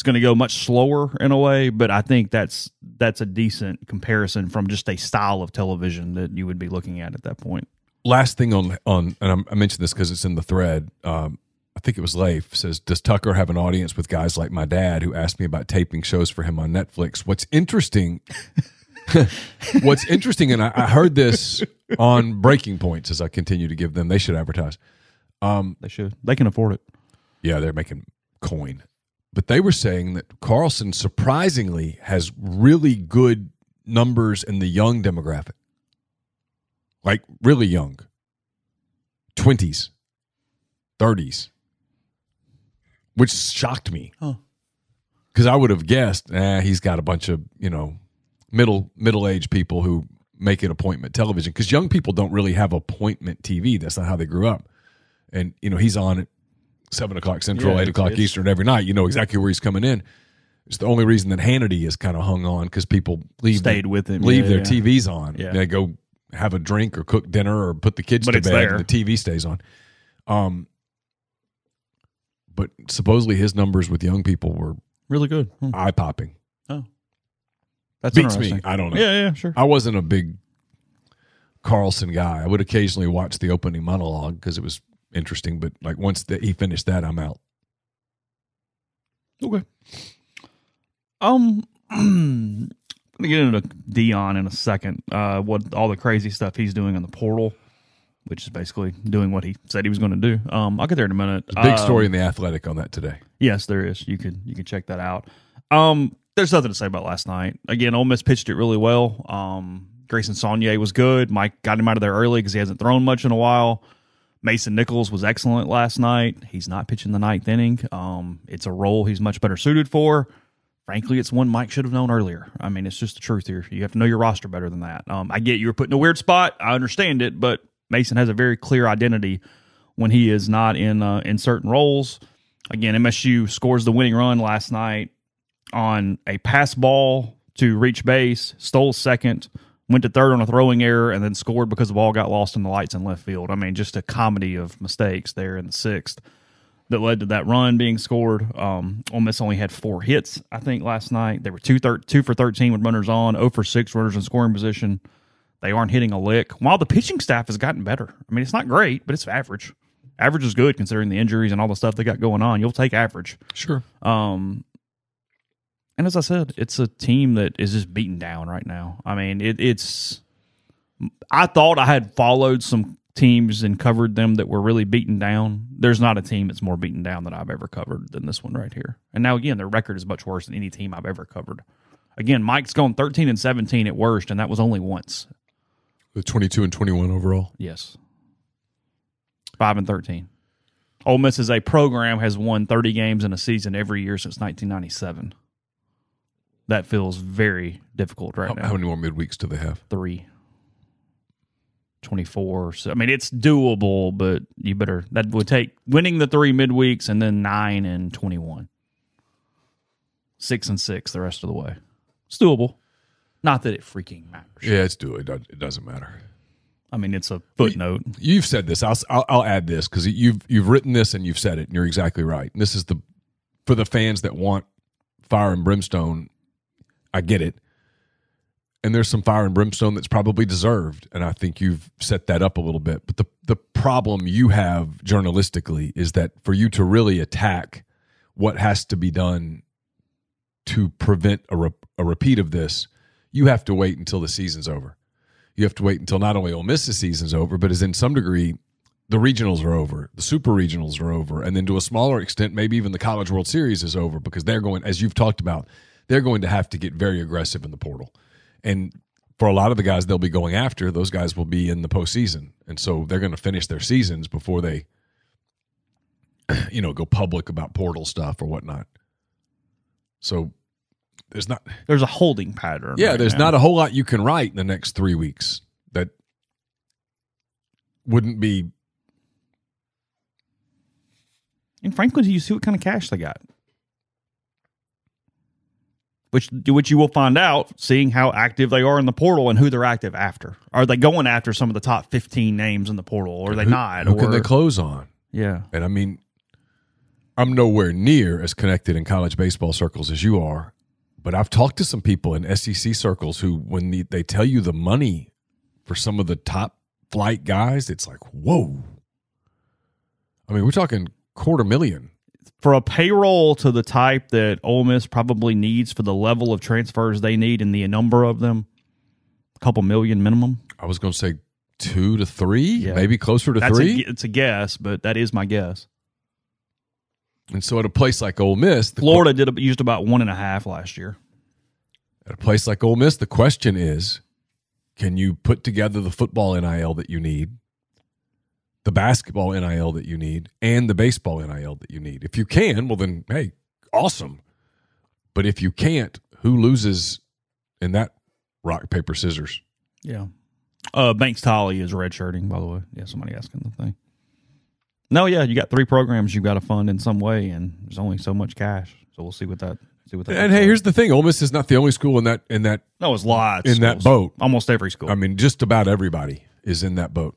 It's going to go much slower in a way, but I think that's that's a decent comparison from just a style of television that you would be looking at at that point. Last thing on on, and I mentioned this because it's in the thread. Um, I think it was Leif says, "Does Tucker have an audience with guys like my dad who asked me about taping shows for him on Netflix?" What's interesting, what's interesting, and I, I, heard this on Breaking Points as I continue to give them. They should advertise. Um, they should. They can afford it. Yeah, they're making coin but they were saying that Carlson surprisingly has really good numbers in the young demographic. Like really young. 20s, 30s. Which shocked me. Cuz I would have guessed, eh, he's got a bunch of, you know, middle middle-aged people who make it appointment television cuz young people don't really have appointment TV. That's not how they grew up. And you know, he's on it seven o'clock Central, yeah, eight o'clock Eastern every night. You know exactly where he's coming in. It's the only reason that Hannity is kind of hung on because people leave stayed with him, leave yeah, their yeah. TVs on. Yeah. They go have a drink or cook dinner or put the kids but to bed, there. and the TV stays on. Um, but supposedly his numbers with young people were really good, hmm. eye popping. Oh, that beats me. I don't know. Yeah, yeah, sure. I wasn't a big Carlson guy. I would occasionally watch the opening monologue because it was interesting. But like once that he finished that, I'm out. Okay. Um, I'm gonna get into Deion in a second. Uh, what all the crazy stuff he's doing in the portal, which is basically doing what he said he was going to do. Um, I'll get there in a minute. big um, story in the Athletic on that today. Yes, there is. You could you can check that out. Um, there's nothing to say about last night. Again, Ole Miss pitched it really well. Um, Grayson Saunier was good. Mike got him out of there early because he hasn't thrown much in a while. Mason Nichols was excellent last night. He's not pitching the ninth inning. Um, it's a role he's much better suited for. Frankly, it's one Mike should have known earlier. I mean, it's just the truth here. You have to know your roster better than that. Um, I get you were put in a weird spot. I understand it, but Mason has a very clear identity when he is not in uh, in certain roles. Again, MSU scores the winning run last night on a pass ball to reach base, stole second went to third on a throwing error, and then scored because the ball got lost in the lights in left field. I mean, just a comedy of mistakes there in the sixth that led to that run being scored. Um, Ole Miss only had four hits, I think, last night. They were two, thir- two for 13 with runners on, 0 for 6 runners in scoring position. They aren't hitting a lick. While the pitching staff has gotten better. I mean, it's not great, but it's average. Average is good considering the injuries and all the stuff they got going on. You'll take average. Sure. Um, and as I said, it's a team that is just beaten down right now. I mean, it, it's. I thought I had followed some teams and covered them that were really beaten down. There's not a team that's more beaten down that I've ever covered than this one right here. And now again, their record is much worse than any team I've ever covered. Again, Mike's gone 13 and 17 at worst, and that was only once. The 22 and 21 overall. Yes. Five and 13. Ole Miss as a program has won 30 games in a season every year since 1997 that feels very difficult right how, now. How many more midweeks do they have? Three. 24. So, I mean, it's doable, but you better, that would take winning the three midweeks and then nine and 21. Six and six the rest of the way. It's doable. Not that it freaking matters. Yeah, it's doable. It doesn't matter. I mean, it's a footnote. You've said this. I'll, I'll, I'll add this because you've you've written this and you've said it, and you're exactly right. And this is the for the fans that want fire and brimstone I get it. And there's some fire and brimstone that's probably deserved. And I think you've set that up a little bit. But the, the problem you have journalistically is that for you to really attack what has to be done to prevent a, re- a repeat of this, you have to wait until the season's over. You have to wait until not only Ole Miss's season's over, but as in some degree, the regionals are over, the super regionals are over, and then to a smaller extent, maybe even the College World Series is over because they're going, as you've talked about, they're going to have to get very aggressive in the portal. And for a lot of the guys they'll be going after, those guys will be in the postseason. And so they're going to finish their seasons before they, you know, go public about portal stuff or whatnot. So there's not there's a holding pattern. Yeah, right there's now. not a whole lot you can write in the next three weeks that wouldn't be. In Franklin, do you see what kind of cash they got? Which, which you will find out seeing how active they are in the portal and who they're active after. Are they going after some of the top 15 names in the portal, or are they who, not? Who or, can they close on? Yeah. And I mean, I'm nowhere near as connected in college baseball circles as you are, but I've talked to some people in SEC circles who, when the, they tell you the money for some of the top flight guys, it's like, whoa. I mean, we're talking quarter million. For a payroll to the type that Ole Miss probably needs for the level of transfers they need and the number of them, a couple million minimum. I was going to say two to three, Yeah. maybe closer to That's three. A, it's a guess, but that is my guess. and so at a place like Ole Miss, the Florida did used about one and a half last year. At a place like Ole Miss, the question is can you put together the football NIL that you need, the basketball NIL that you need, and the baseball NIL that you need? If you can, well, then, hey, awesome. But if you can't, who loses in that rock, paper, scissors? Yeah. Uh, Banks Tolly is redshirting, by the way. Yeah, somebody asking the thing. No, yeah, you got three programs you've got to fund in some way, and there's only so much cash. So we'll see what that see what that. And hey, like. here's the thing: Ole Miss is not the only school in that in that. no, it's lots in that boat. Almost every school. I mean, just about everybody is in that boat.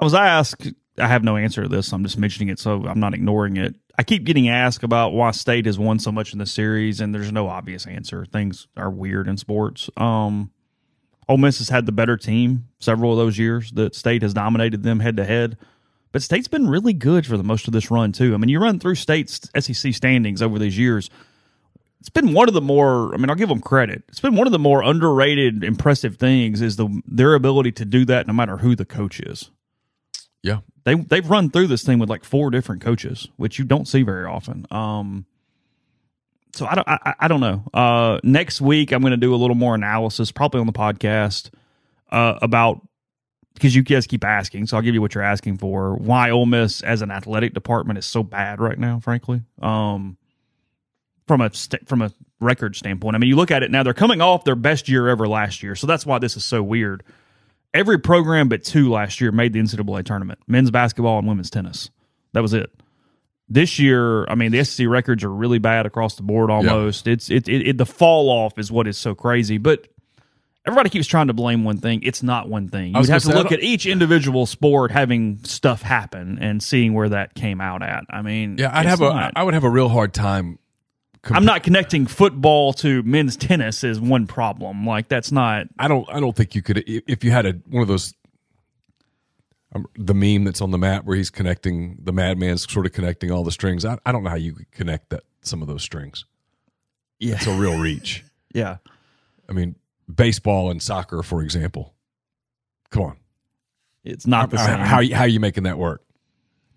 I was asked, I have no answer to this. I'm just mentioning it, so I'm not ignoring it. I keep getting asked about why State has won so much in the series, and there's no obvious answer. Things are weird in sports. Um, Ole Miss has had the better team several of those years that State has dominated them head to head. But State's been really good for the most of this run too. I mean, you run through State's SEC standings over these years. It's been one of the more. I mean, I'll give them credit. It's been one of the more underrated, impressive things is the their ability to do that no matter who the coach is Yeah. they they've run through this thing with like four different coaches, which you don't see very often. Um, so I don't I, I don't know. Uh, next week I'm going to do a little more analysis, probably on the podcast, uh, about because you guys keep asking, so I'll give you what you're asking for. Why Ole Miss as an athletic department is so bad right now, frankly. Um, from a st- from a record standpoint, I mean, you look at it now; they're coming off their best year ever last year, so that's why this is so weird every program but two last year made the NCAA tournament men's basketball and women's tennis. That was it. this year, I mean, the SEC records are really bad across the board. Almost, yeah. it's it, it, it the fall off is what is so crazy. But everybody keeps trying to blame one thing. It's not one thing. You have to look at each individual sport having stuff happen and seeing where that came out at. I mean, yeah, I'd have not, a I would have a real hard time. Comp- I'm not connecting football to men's tennis is one problem. Like that's not. I don't. I don't think you could if you had a one of those. Um, the meme that's on the map where he's connecting the madman's sort of connecting all the strings. I, I don't know how you could connect that some of those strings. Yeah, it's a real reach. yeah, I mean, baseball and soccer, for example. Come on, it's not the how, same. How, how are you making that work?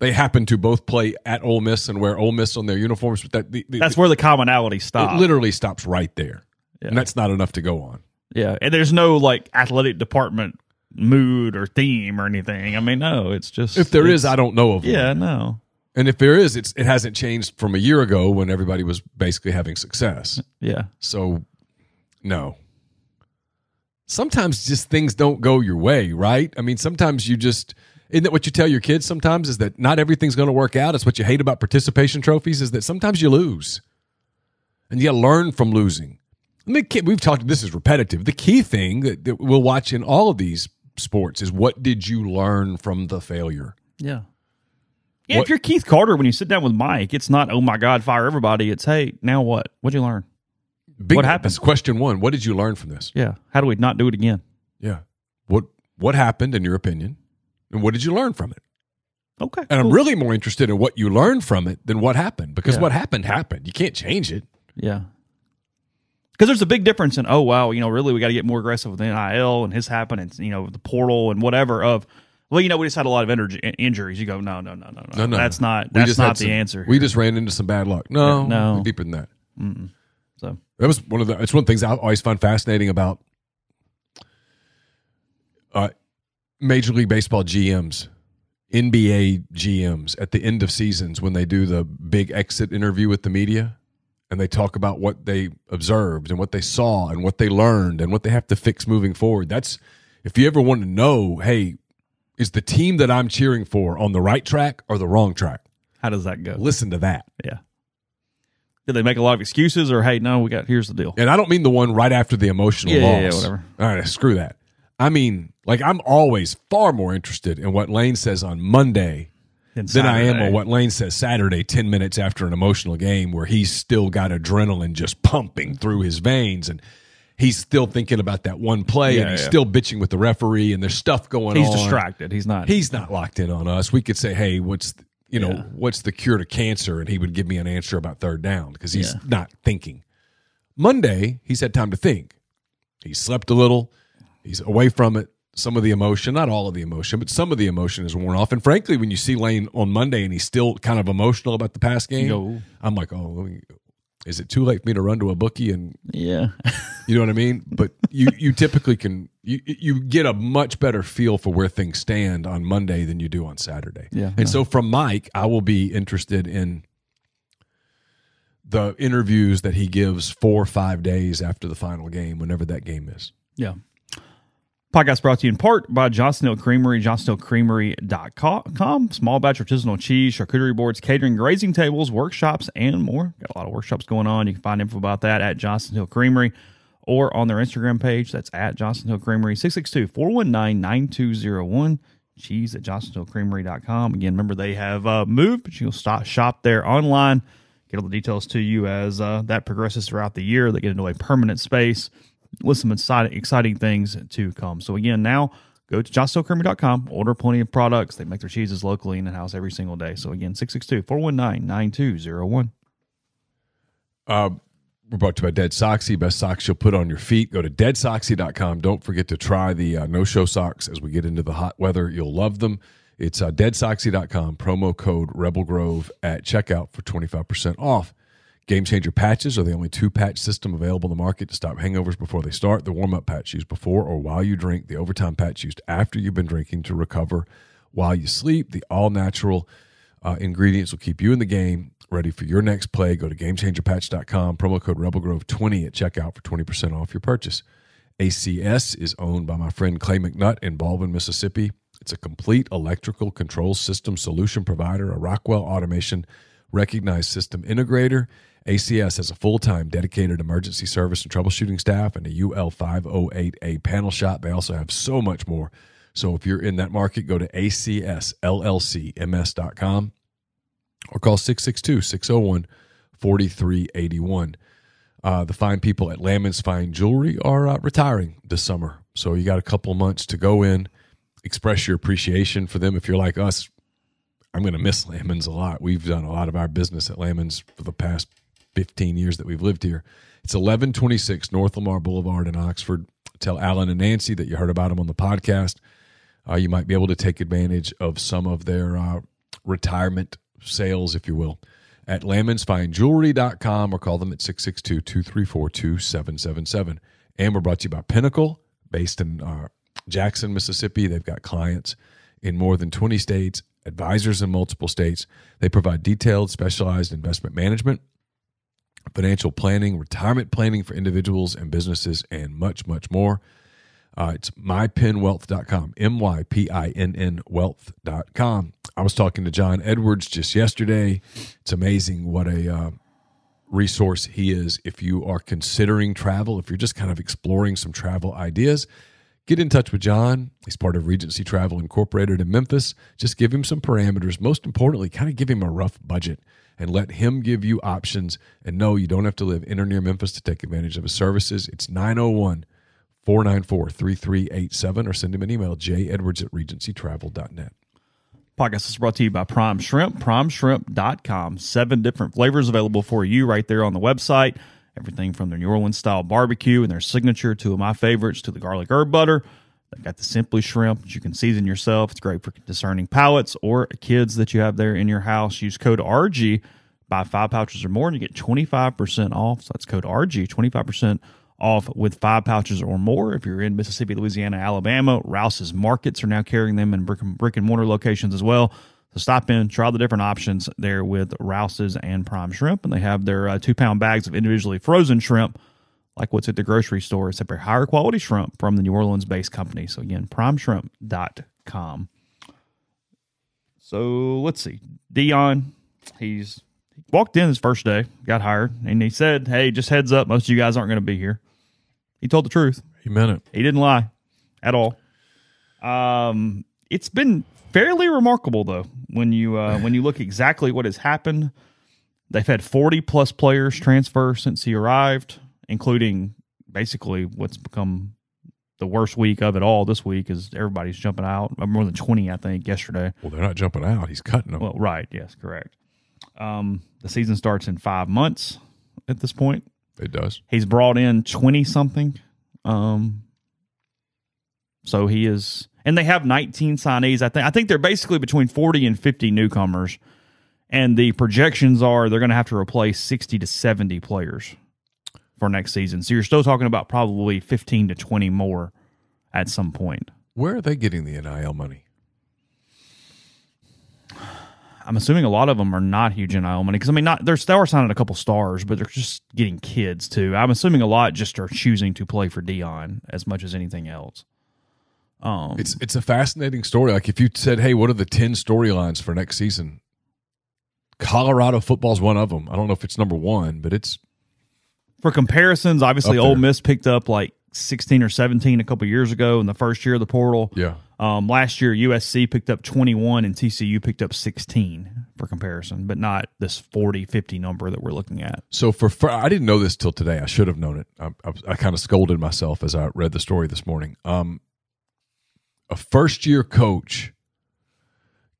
They happen to both play at Ole Miss and wear Ole Miss on their uniforms, but that the, the, that's where the commonality stops. It literally stops right there, yeah. and that's not enough to go on. Yeah, and there's no like athletic department mood or theme or anything. I mean, no, it's just if there is, I don't know of. Yeah, one. no. And if there is, it's it hasn't changed from a year ago when everybody was basically having success. Yeah. So, no sometimes just things don't go your way, right? I mean, sometimes you just isn't that what you tell your kids sometimes is that not everything's going to work out. It's what you hate about participation trophies is that sometimes you lose. And you got to learn from losing. we've talked this is repetitive. The key thing that, that we'll watch in all of these sports is what did you learn from the failure? Yeah. Yeah, what, if you're Keith Carter when you sit down with Mike, it's not, oh my God, fire everybody. It's, hey, now what? What'd you learn? Big, what happened? question one. What did you learn from this? Yeah. How do we not do it again? Yeah. What What happened, in your opinion, and what did you learn from it? Okay. And cool. I'm really more interested in what you learned from it than what happened because yeah. what happened happened. You can't change it. Yeah. Because there's a big difference in oh wow you know really we got to get more aggressive with NIL and his happening you know the portal and whatever of well you know we just had a lot of energy, injuries you go no no no no no, no, no that's not that's not the some, answer we just ran into some bad luck no yeah, no deeper than that Mm-mm. So that was one of the. It's one of the things I always find fascinating about uh, Major League Baseball GMs, NBA GMs at the end of seasons when they do the big exit interview with the media and they talk about what they observed and what they saw and what they learned and what they have to fix moving forward. That's if you ever want to know, hey, is the team that I'm cheering for on the right track or the wrong track? How does that go? Listen to that. Yeah. Did they make a lot of excuses, or hey, no, we got here's the deal? And I don't mean the one right after the emotional yeah, loss. Yeah, yeah, whatever. All right, screw that. I mean, like I'm always far more interested in what Lane says on Monday than I am on what Lane says Saturday, ten minutes after an emotional game where he's still got adrenaline just pumping through his veins and he's still thinking about that one play yeah, and he's yeah. still bitching with the referee and there's stuff going he's on. He's distracted. He's not. He's not locked in on us. We could say, hey, what's you know, yeah. what's the cure to cancer? And he would give me an answer about third down because he's not thinking. Monday, he's had time to think. He slept a little. He's away from it. Some of the emotion, not all of the emotion, but some of the emotion is worn off. And frankly, when you see Lane on Monday and he's still kind of emotional about the past game, Yo. I'm like, oh, is it too late for me to run to a bookie and yeah you know what i mean but you you typically can you you get a much better feel for where things stand on monday than you do on saturday yeah and no. so from mike i will be interested in the interviews that he gives four or five days after the final game whenever that game is yeah Podcast brought to you in part by Johnson Hill Creamery, johnsonhillcreamery.com. Small batch artisanal cheese, charcuterie boards, catering, grazing tables, workshops, and more. Got a lot of workshops going on. You can find info about that at Johnson Hill Creamery or on their Instagram page. That's at Johnson Hill Creamery, 662 419 9201. Cheese at johnsonhillcreamery.com. Again, remember they have uh, moved, but you'll stop, shop there online. Get all the details to you as uh, that progresses throughout the year. They get into a permanent space with some exciting, things to come. So again, now go to johnsonhillcreamery.com, order plenty of products. They make their cheeses locally in the house every single day. So again, 662-419-9201. Uh, we're brought to you by Dead Soxy. Best socks you'll put on your feet. Go to deadsoxy.com. Don't forget to try the uh, no-show socks as we get into the hot weather. You'll love them. It's uh, deadsoxy.com, promo code Rebel Grove at checkout for 25% off. Game Changer patches are the only two patch system available in the market to stop hangovers before they start. The warm up patch used before or while you drink. The overtime patch used after you've been drinking to recover while you sleep. The all natural uh, ingredients will keep you in the game, ready for your next play. Go to GameChangerPatch.com. Promo code RebelGrove20 at checkout for 20% off your purchase. ACS is owned by my friend Clay McNutt in Baldwin, Mississippi. It's a complete electrical control system solution provider, a Rockwell automation recognized system integrator. ACS has a full time dedicated emergency service and troubleshooting staff and a UL 508A panel shop. They also have so much more. So if you're in that market, go to acsllcms.com or call 662 601 4381. Uh, the fine people at Lamons Fine Jewelry are uh, retiring this summer. So you got a couple months to go in, express your appreciation for them. If you're like us, I'm going to miss Lamons a lot. We've done a lot of our business at Lamons for the past 15 years that we've lived here. It's 1126 North Lamar Boulevard in Oxford. Tell Alan and Nancy that you heard about them on the podcast. Uh, you might be able to take advantage of some of their uh, retirement sales, if you will, at lamonsfinejewelry.com or call them at 662 234 2777. And we're brought to you by Pinnacle, based in uh, Jackson, Mississippi. They've got clients in more than 20 states, advisors in multiple states. They provide detailed, specialized investment management, financial planning, retirement planning for individuals and businesses, and much, much more. Uh, it's mypinnwealth.com, M Y P I N N wealth.com. I was talking to John Edwards just yesterday. It's amazing what a uh, resource he is if you are considering travel, if you're just kind of exploring some travel ideas. Get in touch with John. He's part of Regency Travel Incorporated in Memphis. Just give him some parameters. Most importantly, kind of give him a rough budget and let him give you options. And no, you don't have to live in or near Memphis to take advantage of his services. It's 901 494 3387 or send him an email, jedwards at regencytravel.net. Podcast is brought to you by Prime Shrimp, primeshrimp.com. Seven different flavors available for you right there on the website. Everything from their New Orleans style barbecue and their signature, two of my favorites, to the garlic herb butter. They've got the Simply Shrimp that you can season yourself. It's great for discerning palates or kids that you have there in your house. Use code RG, buy five pouches or more, and you get 25% off. So that's code RG, 25% off with five pouches or more. If you're in Mississippi, Louisiana, Alabama, Rouse's Markets are now carrying them in brick and, brick and mortar locations as well. So stop in, try the different options there with Rouse's and Prime Shrimp. And they have their uh, two pound bags of individually frozen shrimp, like what's at the grocery store, except for higher quality shrimp from the New Orleans based company. So again, primeshrimp.com. So let's see. Deion, he's he walked in his first day, got hired, and he said, Hey, just heads up, most of you guys aren't going to be here. He told the truth. He meant it. He didn't lie at all. Um, it's been fairly remarkable though when you uh, when you look exactly what has happened. They've had 40 plus players transfer since he arrived, including basically what's become the worst week of it all this week is everybody's jumping out. More than 20, I think, yesterday. Well, they're not jumping out. He's cutting them. Well, right. Yes, correct. Um, the season starts in five months at this point. It does. He's brought in 20 something. Um, so he is, and they have 19 signees. I think, I think they're basically between 40 and 50 newcomers. And the projections are they're going to have to replace 60 to 70 players for next season. So you're still talking about probably 15 to 20 more at some point. Where are they getting the NIL money? I'm assuming a lot of them are not huge NIL money because I mean, not they're they are signing a couple stars, but they're just getting kids too. I'm assuming a lot just are choosing to play for Deion as much as anything else. Um, it's it's a fascinating story. Like if you said, "Hey, what are the ten storylines for next season?" Colorado football's one of them. I don't know if it's number one, but it's for comparisons. Obviously, Ole Miss picked up like 16 or 17 a couple years ago in the first year of the portal. Yeah. Um, last year, USC picked up 21 and TCU picked up 16 for comparison, but not this 40, 50 number that we're looking at. So for, for I didn't know this till today. I should have known it. I, I, I kind of scolded myself as I read the story this morning. Um, a first year coach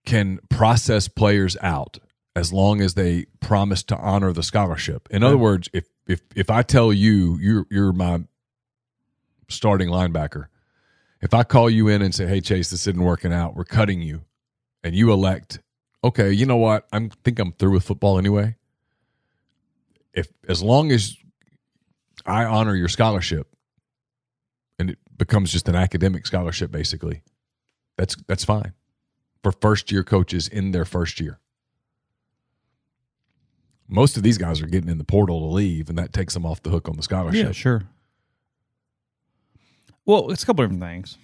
can process players out as long as they promise to honor the scholarship. In other words, if if if I tell you you're you're my starting linebacker if I call you in and say, "Hey Chase, this isn't working out. We're cutting you," and you elect, "Okay, you know what? I think I'm through with football anyway." If as long as I honor your scholarship and it becomes just an academic scholarship basically, that's that's fine for first year coaches in their first year. Most of these guys are getting in the portal to leave, and that takes them off the hook on the scholarship. Yeah, sure. Well, it's a couple different things.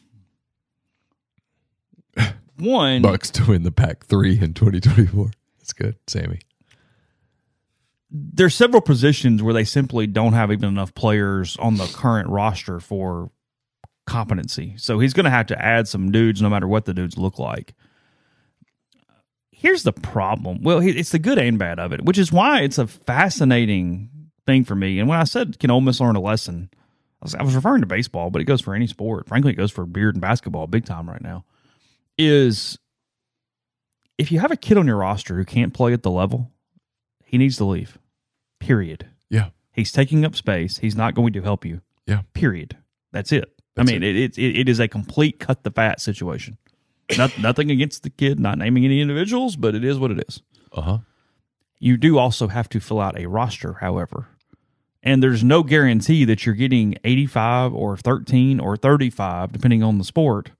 One, Bucks to win the Pac three in 2024. That's good, Sammy. there's several positions where they simply don't have even enough players on the current roster for competency. So he's going to have to add some dudes, no matter what the dudes look like. Here's the problem. Well, it's the good and bad of it, which is why it's a fascinating thing for me. And when I said, can Ole Miss learn a lesson? I was, I was referring to baseball, but it goes for any sport. Frankly, it goes for beard and basketball big time right now. Is if you have a kid on your roster who can't play at the level, he needs to leave. Period. Yeah. He's taking up space. He's not going to help you. Yeah. Period. That's it. That's I mean, it. It, it, it is a complete cut the fat situation. Not, nothing against the kid, not naming any individuals, but it is what it is. Uh huh. You do also have to fill out a roster, however. And there's no guarantee that you're getting 85 or 13 or 35, depending on the sport,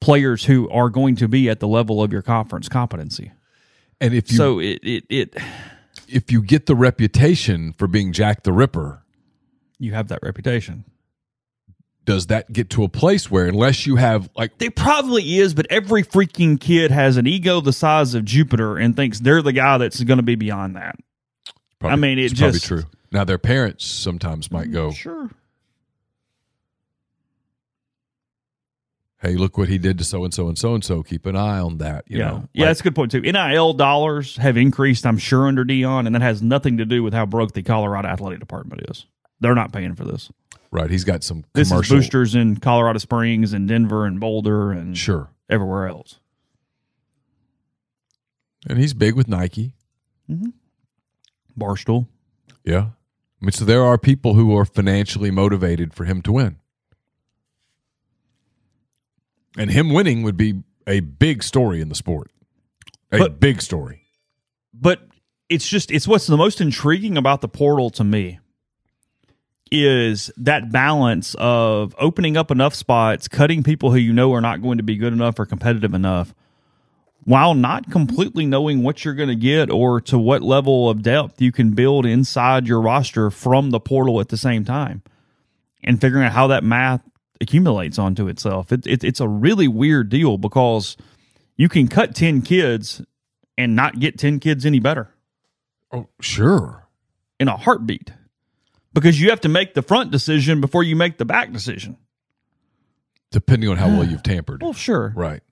players who are going to be at the level of your conference competency. And if you, so it, it, it if you get the reputation for being Jack the Ripper, you have that reputation. Does that get to a place where, unless you have like, it probably is, but every freaking kid has an ego the size of Jupiter and thinks they're the guy that's going to be beyond that. Probably, I mean, it it's just probably true. Now, their parents sometimes might go, sure. hey, look what he did to so and so and so and so. Keep an eye on that. You yeah, know, yeah, like, that's a good point too. NIL dollars have increased, I'm sure, under Deion and that has nothing to do with how broke the Colorado athletic department is. They're not paying for this. Right, he's got some this commercial is boosters in Colorado Springs and Denver and Boulder and sure everywhere else. And he's big with Nike, mm-hmm. Barstool. Yeah, I mean, so there are people who are financially motivated for him to win. And him winning would be a big story in the sport. A but, big story. But it's just it's what's the most intriguing about the portal to me is that balance of opening up enough spots, cutting people who you know are not going to be good enough or competitive enough, while not completely knowing what you're going to get or to what level of depth you can build inside your roster from the portal at the same time. And figuring out how that math accumulates onto itself. It, it, it's a really weird deal because you can cut 10 kids and not get 10 kids any better. Oh, sure. In a heartbeat. Because you have to make the front decision before you make the back decision. Depending on how well you've tampered. Well, sure. Right.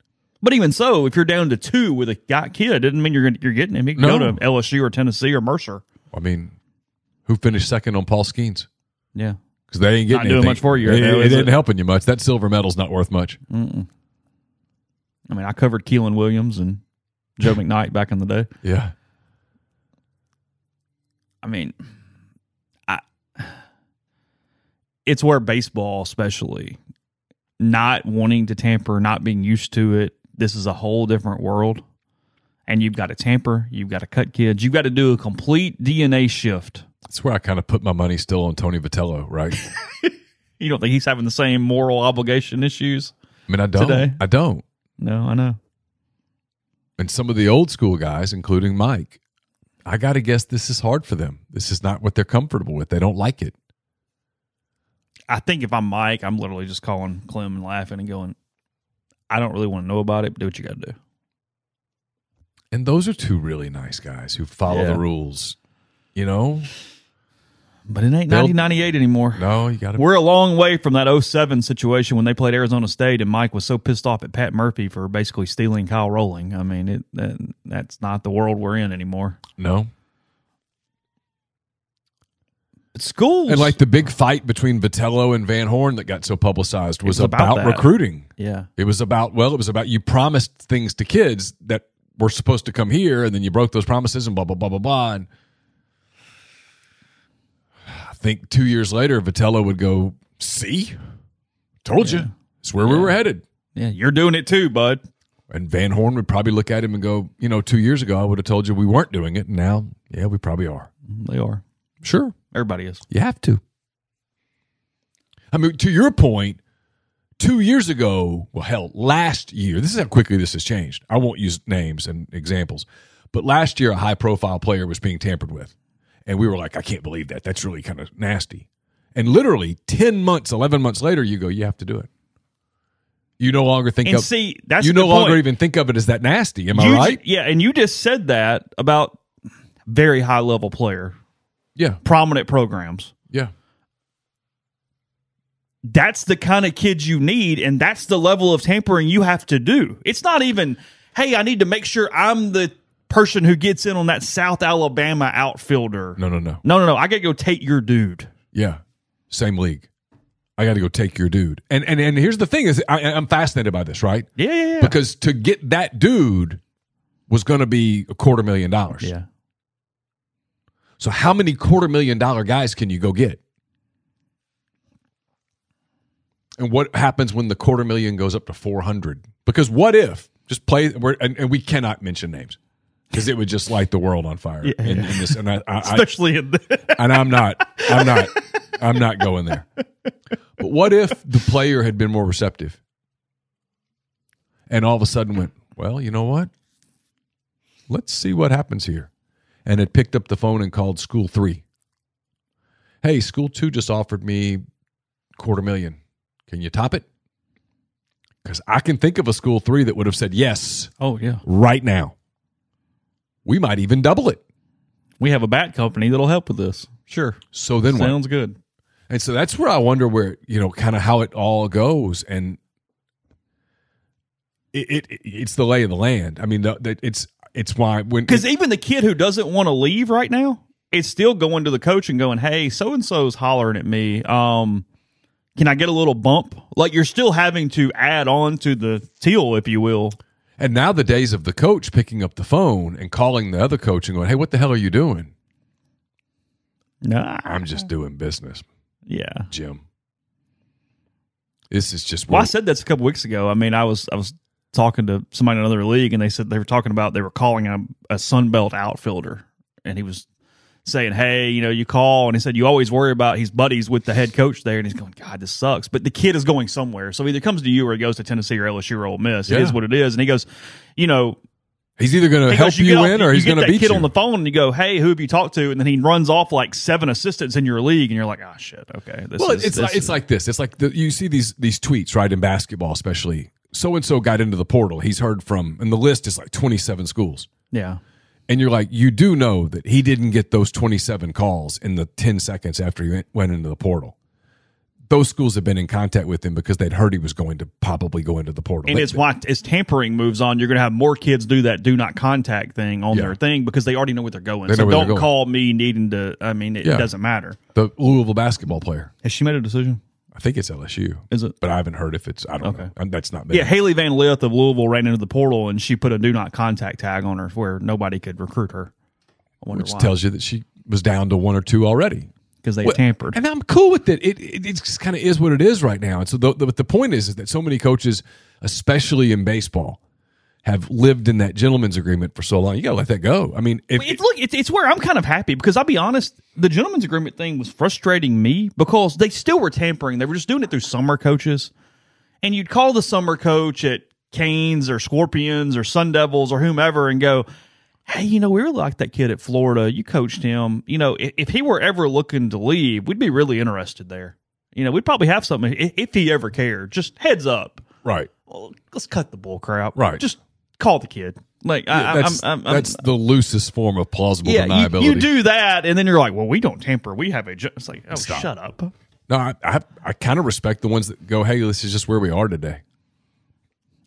But even so, if you're down to two with a guy, kid, doesn't mean you're you're getting him. You can no. go to LSU or Tennessee or Mercer. I mean, who finished second on Paul Skenes? Yeah because they ain't getting not doing anything. much for you. Right it, now, it didn't helping you much. That silver medal's not worth much. Mm-mm. I mean, I covered Keelan Williams and Joe McKnight back in the day. Yeah. I mean, I it's where baseball, especially, not wanting to tamper, not being used to it. This is a whole different world. And you've got to tamper, you've got to cut kids, you've got to do a complete DNA shift that's where I kind of put my money still on Tony Vitello, right? you don't think he's having the same moral obligation issues? I mean, I don't. Today? I don't. No, I know. And some of the old school guys, including Mike, I got to guess this is hard for them. This is not what they're comfortable with. They don't like it. I think if I'm Mike, I'm literally just calling Clem and laughing and going, I don't really want to know about it, but do what you got to do. And those are two really nice guys who follow yeah. the rules. You know, but it ain't 1998 anymore. No, you got to. We're a long way from that 07 situation when they played Arizona State and Mike was so pissed off at Pat Murphy for basically stealing Kyle Rolling. I mean, it that, that's not the world we're in anymore. No. Schools and like the big fight between Vitello and Van Horn that got so publicized was, was about, about recruiting. Yeah, it was about well, it was about you promised things to kids that were supposed to come here, and then you broke those promises and blah blah blah blah blah. And I think two years later, Vitello would go, "See, told yeah. you, it's where yeah. we were headed." Yeah, you're doing it too, bud. And Van Horn would probably look at him and go, "You know, two years ago I would have told you we weren't doing it, and now, yeah, we probably are." They are. Sure, everybody is. You have to. I mean, to your point, two years ago, well, hell, last year, this is how quickly this has changed. I won't use names and examples, but last year, a high profile player was being tampered with. And we were like, I can't believe that. That's really kind of nasty. And literally 10 months, 11 months later, you go, you have to do it. You no longer think and of see that's you no longer point. even think of it as that nasty. Am you, I right? Yeah, and you just said that about very high level player, Yeah. prominent programs. Yeah. That's the kind of kids you need, and that's the level of tampering you have to do. It's not even, hey, I need to make sure I'm the person who gets in on that South Alabama outfielder. No, no, no. No, no, no. I got to go take your dude. Yeah. Same league. I got to go take your dude. And and and here's the thing is I, I'm fascinated by this, right? Yeah, yeah, yeah. Because to get that dude was going to be a quarter million dollars. yeah. So how many quarter million dollar guys can you go get? And what happens when the quarter million goes up to 400? Because what if just play and, and we cannot mention names because it would just light the world on fire. in, in this, and I, I, I, in the, and I'm not, I'm not, I'm not going there. But what if the player had been more receptive, and all of a sudden went, well, you know what? Let's see what happens here, and had picked up the phone and called school three. Hey, school two just offered me quarter million. Can you top it? Because I can think of a school three that would have said yes oh yeah. right now. We might even double it. We have a bat company that'll help with this. Sure. So then what? Sounds good. And so that's where I wonder where, you know, kind of how it all goes. And it, it it's the lay of the land. I mean, the, the, it's it's why when Because even the kid who doesn't want to leave right now is still going to the coach and going, "Hey, so and so's hollering at me. Um, can I get a little bump?" Like you're still having to add on to the teal, if you will. and now the days of the coach picking up the phone and calling the other coach and going, "Hey, what the hell are you doing?" Nah. I'm just doing business, Yeah. Jim. This is just Well, I said that's a couple weeks ago. I mean, I was I was talking to somebody in another league, and they said they were talking about they were calling a, a Sunbelt outfielder, and he was saying, "Hey, you know, you call," and he said you always worry about he's buddies with the head coach there, and he's going, "God, this sucks." But the kid is going somewhere, so either comes to you or he goes to Tennessee or LSU or Ole Miss. It Yeah. is what it is, and he goes, you know. he's either going to he help goes, you, off- in or he's going to beat kid you. on the phone and you go, "Hey, who have you talked to?" And then he runs off like seven assistants in your league, and you're like, "Oh shit, okay." This well, is, it's like, it's like this. It's like the, you see these these tweets right in basketball, especially. So and so got into the portal. He's heard from, and the list is like twenty seven schools. yeah. And you're like, you do know that he didn't get those 27 calls in the 10 seconds after he went, went into the portal. Those schools have been in contact with him because they'd heard he was going to probably go into the portal. And it's why as tampering moves on, you're going to have more kids do that do not contact thing on Yeah. their thing because they already know what they're going. They so don't going. call me needing to. I mean, it, Yeah. doesn't matter. the Louisville basketball player. Has she made a decision? I think it's LSU. Is it? But I haven't heard if it's, I don't Okay. know. That's not me. Yeah, Hailey Van Lith of Louisville ran into the portal and she put a do not contact tag on her where nobody could recruit her. Which why. tells you that she was down to one or two already. because they Well, tampered. And I'm cool with it. It it, it just kind of is what it is right now. And so the, the the point is is that so many coaches, especially in baseball, have lived in that gentleman's agreement for so long. You got to let that go. I mean, if, It's look, it's, it's where I'm kind of happy because I'll be honest, the gentleman's agreement thing was frustrating me because they still were tampering. They were just doing it through summer coaches, and you'd call the summer coach at Canes or Scorpions or Sun Devils or whomever and go, "Hey, you know, we really like that kid at Florida. You coached him. You know, if, if he were ever looking to leave, we'd be really interested there. You know, we'd probably have something if, if he ever cared. Just heads up. right, Well, let's cut the bull crap. Right. Just call the kid. Like I, that's I'm, I'm, I'm, that's the loosest form of plausible yeah, you, deniability. you do that, and then you're like, "Well, we don't tamper. We have a." Ju-. It's like, oh, Stop. shut up. No, I I, I kind of respect the ones that go, "Hey, this is just where we are today."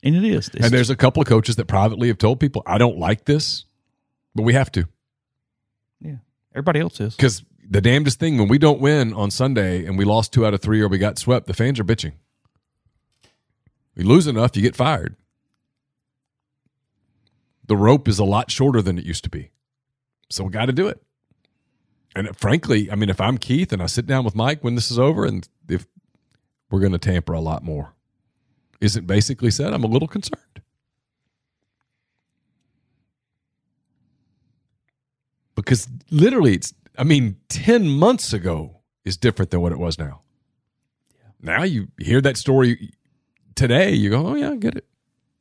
And it is. And there's a couple of coaches that privately have told people, "I don't like this, but we have to." yeah. Everybody else is. Because the damnedest thing when we don't win on Sunday and we lost two out of three or we got swept, the fans are bitching. We lose enough, you get fired. The rope is a lot shorter than it used to be. So we got to do it. And frankly, I mean, if I'm Keith and I sit down with Mike when this is over and if we're going to tamper a lot more, isn't basically said, I'm a little concerned. Because literally, it's, I mean, 10 months ago is different than what it was now. Now you hear that story today, you go, oh, yeah, I get it.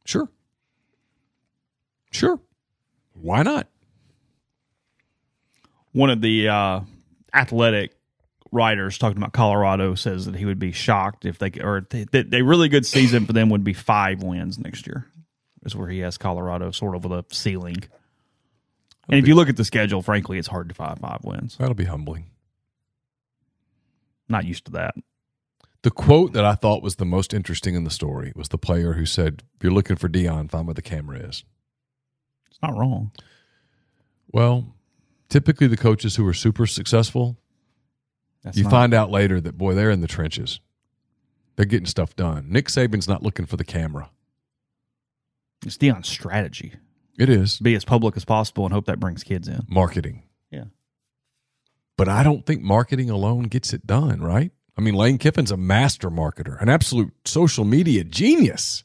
Sure. Sure. Why not? One of the uh, athletic writers talking about Colorado says that he would be shocked if they or th- that a really good season for them would be five wins next year. Is where he has Colorado sort of with a ceiling. And if you look at the schedule, frankly, it's hard to find five wins. That'll be humbling. Not used to that. The quote that I thought was the most interesting in the story was the player who said, If you're looking for Deion, find where the camera is. It's not wrong. Well, typically the coaches who are super successful, That's you not- find out later that, boy, they're in the trenches. They're getting stuff done. Nick Saban's not looking for the camera. it's Deion's strategy. It is Be as public as possible and hope that brings kids in. marketing. Yeah. But I don't think marketing alone gets it done, right? I mean, Lane Kiffin's a master marketer, an absolute social media genius.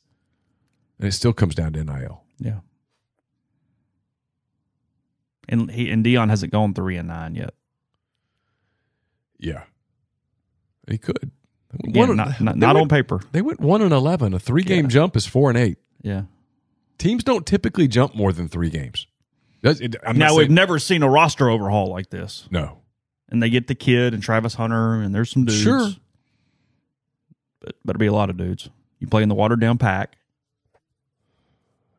And it still comes down to NIL. Yeah. And he and Deion hasn't gone three and nine yet. Yeah. He could. Again, One- not not, not went- on paper. They went one and eleven. A three game Yeah. jump is four and eight. Yeah. Teams don't typically jump more than three games. It- now we've never seen a roster overhaul like this. no. And they get the kid and Travis Hunter and there's some dudes. Sure. But better be a lot of dudes. You play in the watered down pack.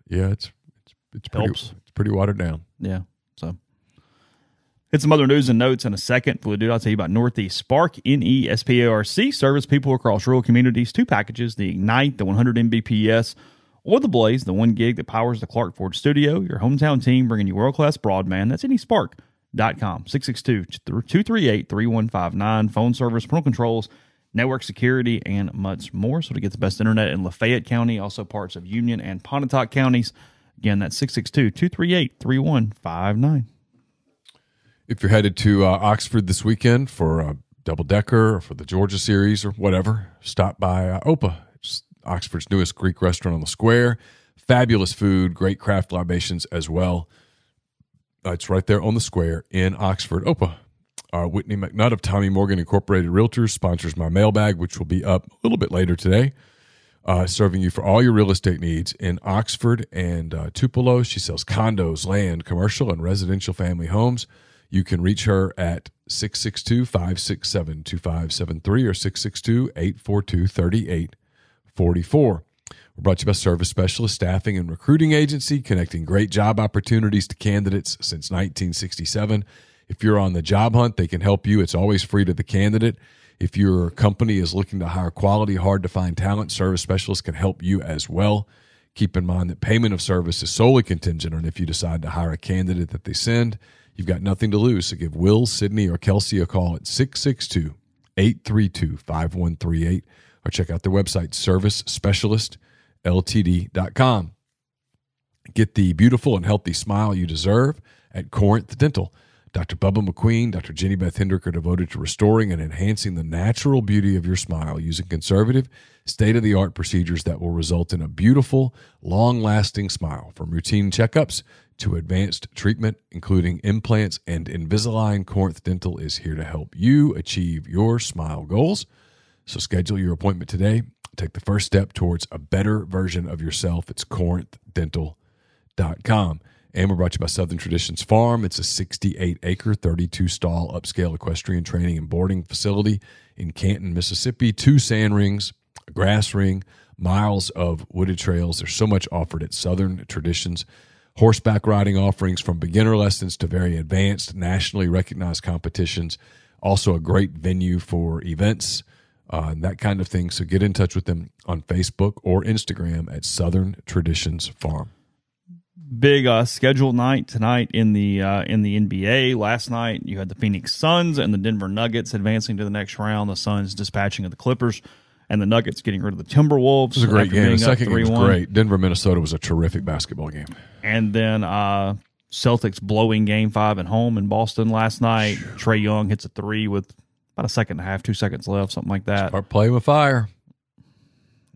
Yeah, it's it's it's pretty, Helps. it's pretty watered down. Yeah. Hit some other news and notes in a second. The dude, I'll tell you about Northeast Spark, N E S P A R C, service people across rural communities. Two packages the Ignite, the 100 Mbps, or the Blaze, the one gig that powers the Clark Ford studio. Your hometown team bringing you world class broadband. That's NESPARC.com. 662 238 3159. Phone service, parental controls, network security, and much more. So to get the best internet in Lafayette County, also parts of Union and Pontotoc counties. Again, that's 662 238 3159. If you're headed to uh, Oxford this weekend for a double decker or for the Georgia series or whatever, stop by uh, Opa. Oxford's newest Greek restaurant on the square. Fabulous food, great craft libations as well. Uh, it's right there on the square in Oxford. Opa. Uh, Whitney McNutt of Tommy Morgan Incorporated Realtors sponsors my mailbag, which will be up a little bit later today. Uh, serving you for all your real estate needs in Oxford and uh, Tupelo. She sells condos, land, commercial, and residential family homes. You can reach her at 662 567 2573 or 662 842 3844. We're brought to you by Service Specialist Staffing and Recruiting Agency, connecting great job opportunities to candidates since 1967. If you're on the job hunt, they can help you. It's always free to the candidate. If your company is looking to hire quality, hard to find talent, Service Specialists can help you as well. Keep in mind that payment of service is solely contingent on if you decide to hire a candidate that they send. You've got nothing to lose. So give Will, Sydney, or Kelsey a call at 662 832 5138 or check out their website, servicespecialistltd.com. Get the beautiful and healthy smile you deserve at Corinth Dental. Dr. Bubba McQueen, Dr. Jenny Beth Hendrick are devoted to restoring and enhancing the natural beauty of your smile using conservative, state of the art procedures that will result in a beautiful, long lasting smile. From routine checkups to advanced treatment, including implants and Invisalign, Corinth Dental is here to help you achieve your smile goals. So schedule your appointment today. Take the first step towards a better version of yourself. It's corinthdental.com. And we're brought to you by Southern Traditions Farm. It's a 68 acre, 32 stall upscale equestrian training and boarding facility in Canton, Mississippi. Two sand rings, a grass ring, miles of wooded trails. There's so much offered at Southern Traditions. Horseback riding offerings from beginner lessons to very advanced, nationally recognized competitions. Also, a great venue for events uh, and that kind of thing. So get in touch with them on Facebook or Instagram at Southern Traditions Farm. big uh, scheduled night tonight in the uh, in the NBA. Last night you had the Phoenix Suns and the Denver Nuggets advancing to the next round. The Suns dispatching of the Clippers, and the Nuggets getting rid of the Timberwolves. It was a great game. The second game was great. Denver, Minnesota was a terrific basketball game. And then uh, Celtics blowing Game Five at home in Boston last night. Trae Young hits a three with about a second and a half, two seconds left, something like that. Start playing with fire.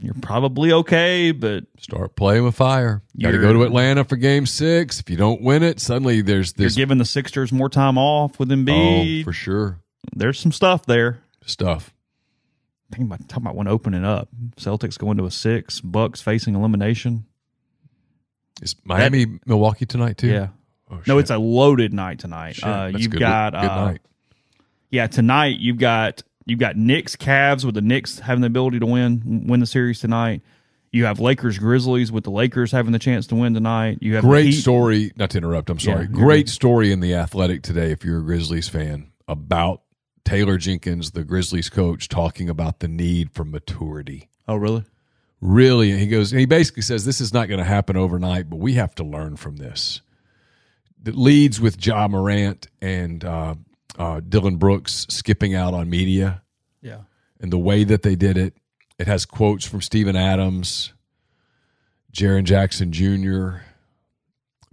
You're probably okay, but Start playing with fire. You got to go to Atlanta for game six. If you don't win it, suddenly there's this. you're giving the Sixers more time off with oh, Embiid. for sure. There's some stuff there. Stuff. Thinking about talking about one opening up. Celtics going to a six. Bucks facing elimination. Is Miami, Milwaukee tonight, too? Yeah. Oh, No, it's a loaded night tonight. Uh, you've good. got Good uh, night. yeah tonight. You've got you've got Knicks Cavs with the Knicks having the ability to win win the series tonight. You have Lakers Grizzlies with the Lakers having the chance to win tonight. You have great story. Not to interrupt. I'm sorry. Yeah, great story in the Athletic today. If you're a Grizzlies fan, about Taylor Jenkins, the Grizzlies coach, talking about the need for maturity. Oh, really? Really, he goes. And he basically says this is not going to happen overnight, but we have to learn from this. That leads with Ja Morant and uh, uh, Dillon Brooks skipping out on media. Yeah. And the way that they did it, it has quotes from Steven Adams, Jaren Jackson Jr.,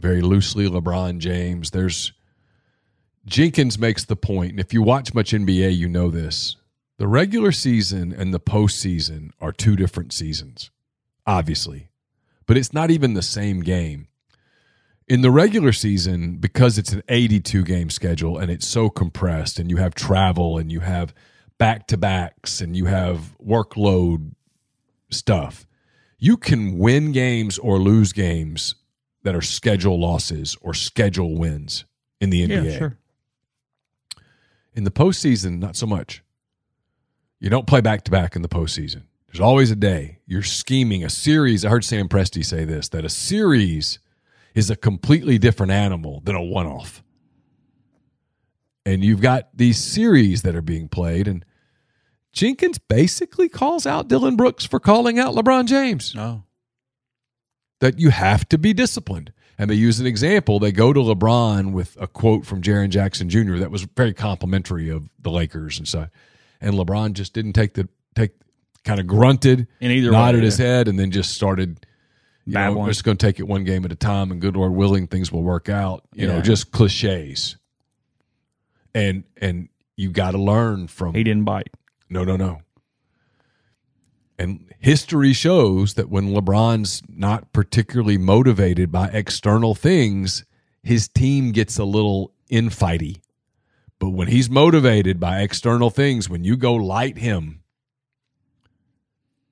very loosely LeBron James. There's Jenkins makes the point, and if you watch much NBA, you know this. The regular season and the postseason are two different seasons, obviously, but it's not even the same game. In the regular season, because it's an 82 game schedule and it's so compressed, and you have travel and you have back to backs and you have workload stuff, you can win games or lose games that are schedule losses or schedule wins in the NBA. Yeah, sure. In the postseason, not so much. You don't play back to back in the postseason. There's always a day. You're scheming a series. I heard Sam Presti say this that a series is a completely different animal than a one off. And you've got these series that are being played, and Jenkins basically calls out Dillon Brooks for calling out LeBron James. No. That you have to be disciplined. And they use an example. They go to LeBron with a quote from Jaren Jackson Jr. that was very complimentary of the Lakers and such. And LeBron just didn't take the take kind of grunted, and either nodded way, his head, and then just started. You know, Babbling. we're just going to take it one game at a time, and good Lord willing, things will work out. You know, just cliches. And and you got to learn from He didn't bite. no, no, no. And history shows that when LeBron's not particularly motivated by external things, his team gets a little infighty. But when he's motivated by external things, when you go light him,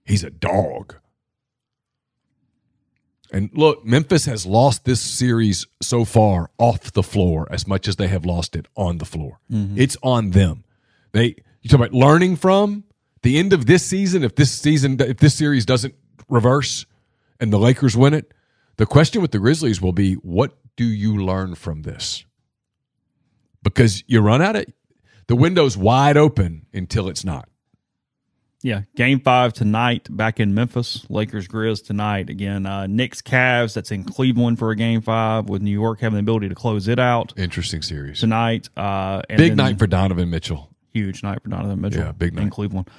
he's a dog. And look, Memphis has lost this series so far off the floor as much as they have lost it on the floor. Mm-hmm. It's on them. They you talk about learning from the end of this season. If this season, if this series doesn't reverse and the Lakers win it, the question with the Grizzlies will be, what do you learn from this? Because you run out of the window's wide open until it's not. Yeah, game five tonight back in Memphis. Lakers Grizz tonight again. Uh, Knicks Cavs. That's in Cleveland for a game five with New York having the ability to close it out Interesting series. tonight. Uh, Big then- night for Donovan Mitchell. Huge night for Donovan Mitchell. Yeah, big in. Cleveland.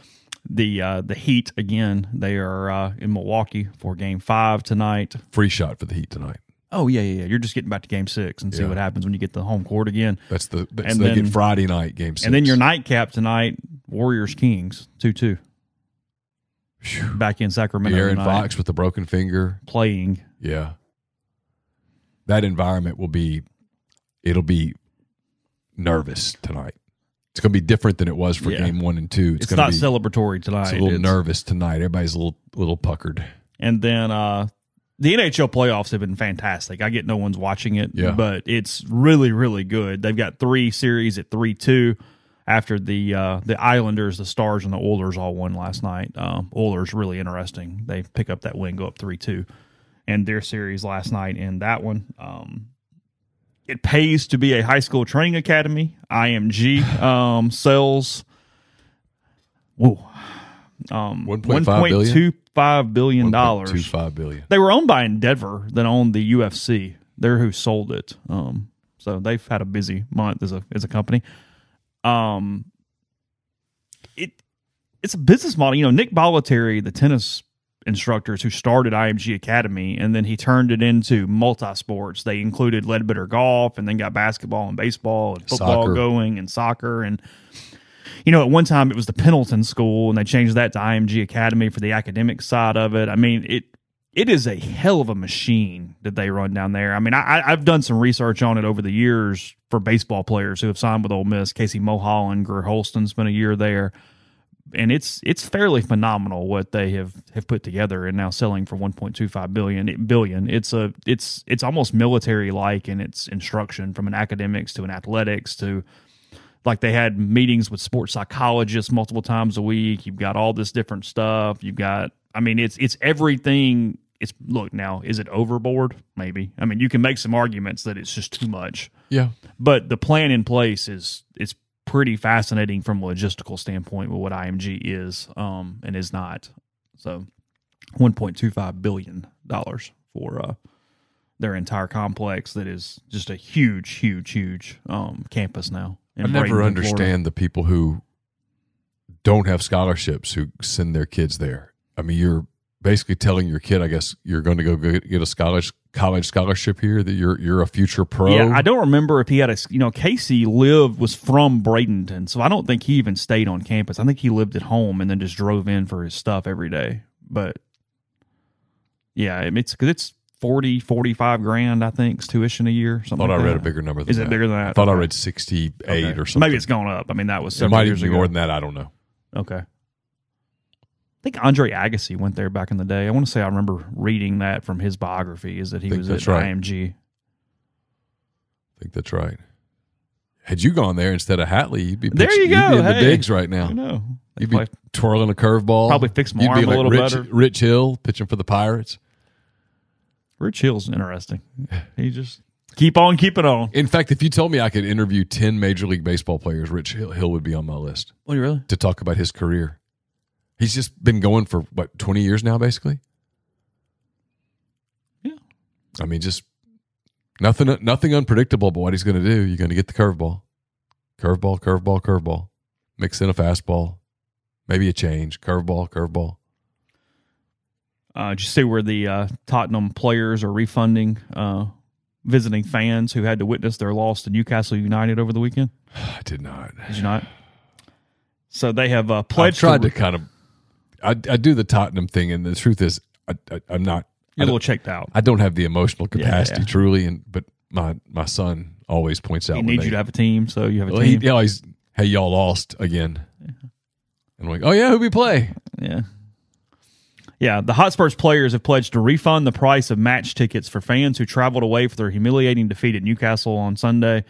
The uh, the Heat again. They are uh, in Milwaukee for game five tonight. Free shot for the Heat tonight. Oh yeah, yeah, yeah. You're just getting back to game six and see Yeah. what happens when you get the home court again. That's the that's And they then- get Friday night game six. And then your nightcap tonight, Warriors Kings two two. Back in Sacramento, Aaron tonight, Fox with the broken finger. playing. Yeah. That environment will be it'll be nervous tonight. It's going to be different than it was for Yeah. game 1 and 2. It's, gonna not be, celebratory tonight. It's a little It's- nervous tonight. Everybody's a little little puckered. And then uh, the NHL playoffs have been fantastic. I get no one's watching it, Yeah. but it's really, really good. They've got three series at three two. After the uh, the Islanders, the Stars, and the Oilers all won last night. Um, Oilers really interesting. They pick up that win, go up three two, and their series last night in that one. Um, it pays to be a high school training academy. IMG um, sells. Whoa. Um, 1.5 billion? $1.25 billion. 1.25 billion. They were owned by Endeavor that owned the UFC. They're who sold it. Um, so they've had a busy month as a as a company. Um, it it's a business model. You know, Nick Bolletary, the tennis instructors who started IMG Academy, and then he turned it into multi sports. They included Leadbetter golf, and then got basketball and baseball and football Soccer. going, and soccer and you know, at one time it was the Pendleton School, and they changed that to IMG Academy for the academic side of it. I mean, it it is a hell of a machine that they run down there. I mean, I, I- I've done some research on it over the years for baseball players who have signed with Ole Miss. Casey Mulholland, Greer Holston spent a year there, and it's it's fairly phenomenal what they have have put together and now selling for 1.25 billion billion. It's a it's it's almost military like in its instruction from an academics to an athletics to like they had meetings with sports psychologists multiple times a week. You've got all this different stuff. You've got, I mean, it's it's everything. It's look now, is it overboard? Maybe. I mean, you can make some arguments that it's just too much. Yeah, but the plan in place is it's pretty fascinating from a logistical standpoint with what IMG is um, and is not. So, one point two five billion dollars for uh, their entire complex that is just a huge, huge, huge um, campus now. I never understand Florida. the people who don't have scholarships who send their kids there. I mean, you're basically telling your kid, I guess, you're going to go get a college college scholarship here. That you're you're a future pro. Yeah, I don't remember if he had a. You know, Casey lived was from Bradenton, so I don't think he even stayed on campus. I think he lived at home and then just drove in for his stuff every day. But yeah, it's because it's 40, 45 grand, I think, is tuition a year. Something I thought like I read that. a bigger number than Is that. it bigger than that? I thought okay. I read 68 okay. or something. Maybe it's gone up. I mean, that was It might even be more than that. I don't know. Okay. I think Andre Agassi went there back in the day. I want to say I remember reading that from his biography is that he was at right. IMG. I think that's right. Had you gone there instead of Hatley, you'd be There you go. You'd be in the Hey. bigs right now. I know. You'd be play- twirling a curveball. Probably fix my arm a little Rich, better. Rich Hill pitching for the Pirates. Rich Hill's interesting. He just keep on keeping on. In fact, if you told me I could interview 10 Major League Baseball players, Rich Hill, Hill would be on my list Oh, you really? to talk about his career. He's just been going for, what, 20 years now, basically? Yeah. I mean, just nothing nothing unpredictable but what he's going to do. You're going to get the curveball. Curveball, curveball, curveball. Mix in a fastball. Maybe a change. Curveball, curveball. Uh, did you see where the uh, Tottenham players are refunding uh, visiting fans who had to witness their loss to Newcastle United over the weekend? I did not. Did you not? So they have uh, I pledged. tried to, to kind of. I, I do the Tottenham thing, and the truth is, I, I, I'm not. You're a little checked out. I don't have the emotional capacity yeah. truly, and but my my son always points out. He needs they- you to have a team, so you have a Well, team. he always, hey, y'all lost again. And I'm like, oh yeah, who we play? Yeah. Yeah, the Hotspurs players have pledged to refund the price of match tickets for fans who traveled away for their humiliating defeat at Newcastle on Sunday.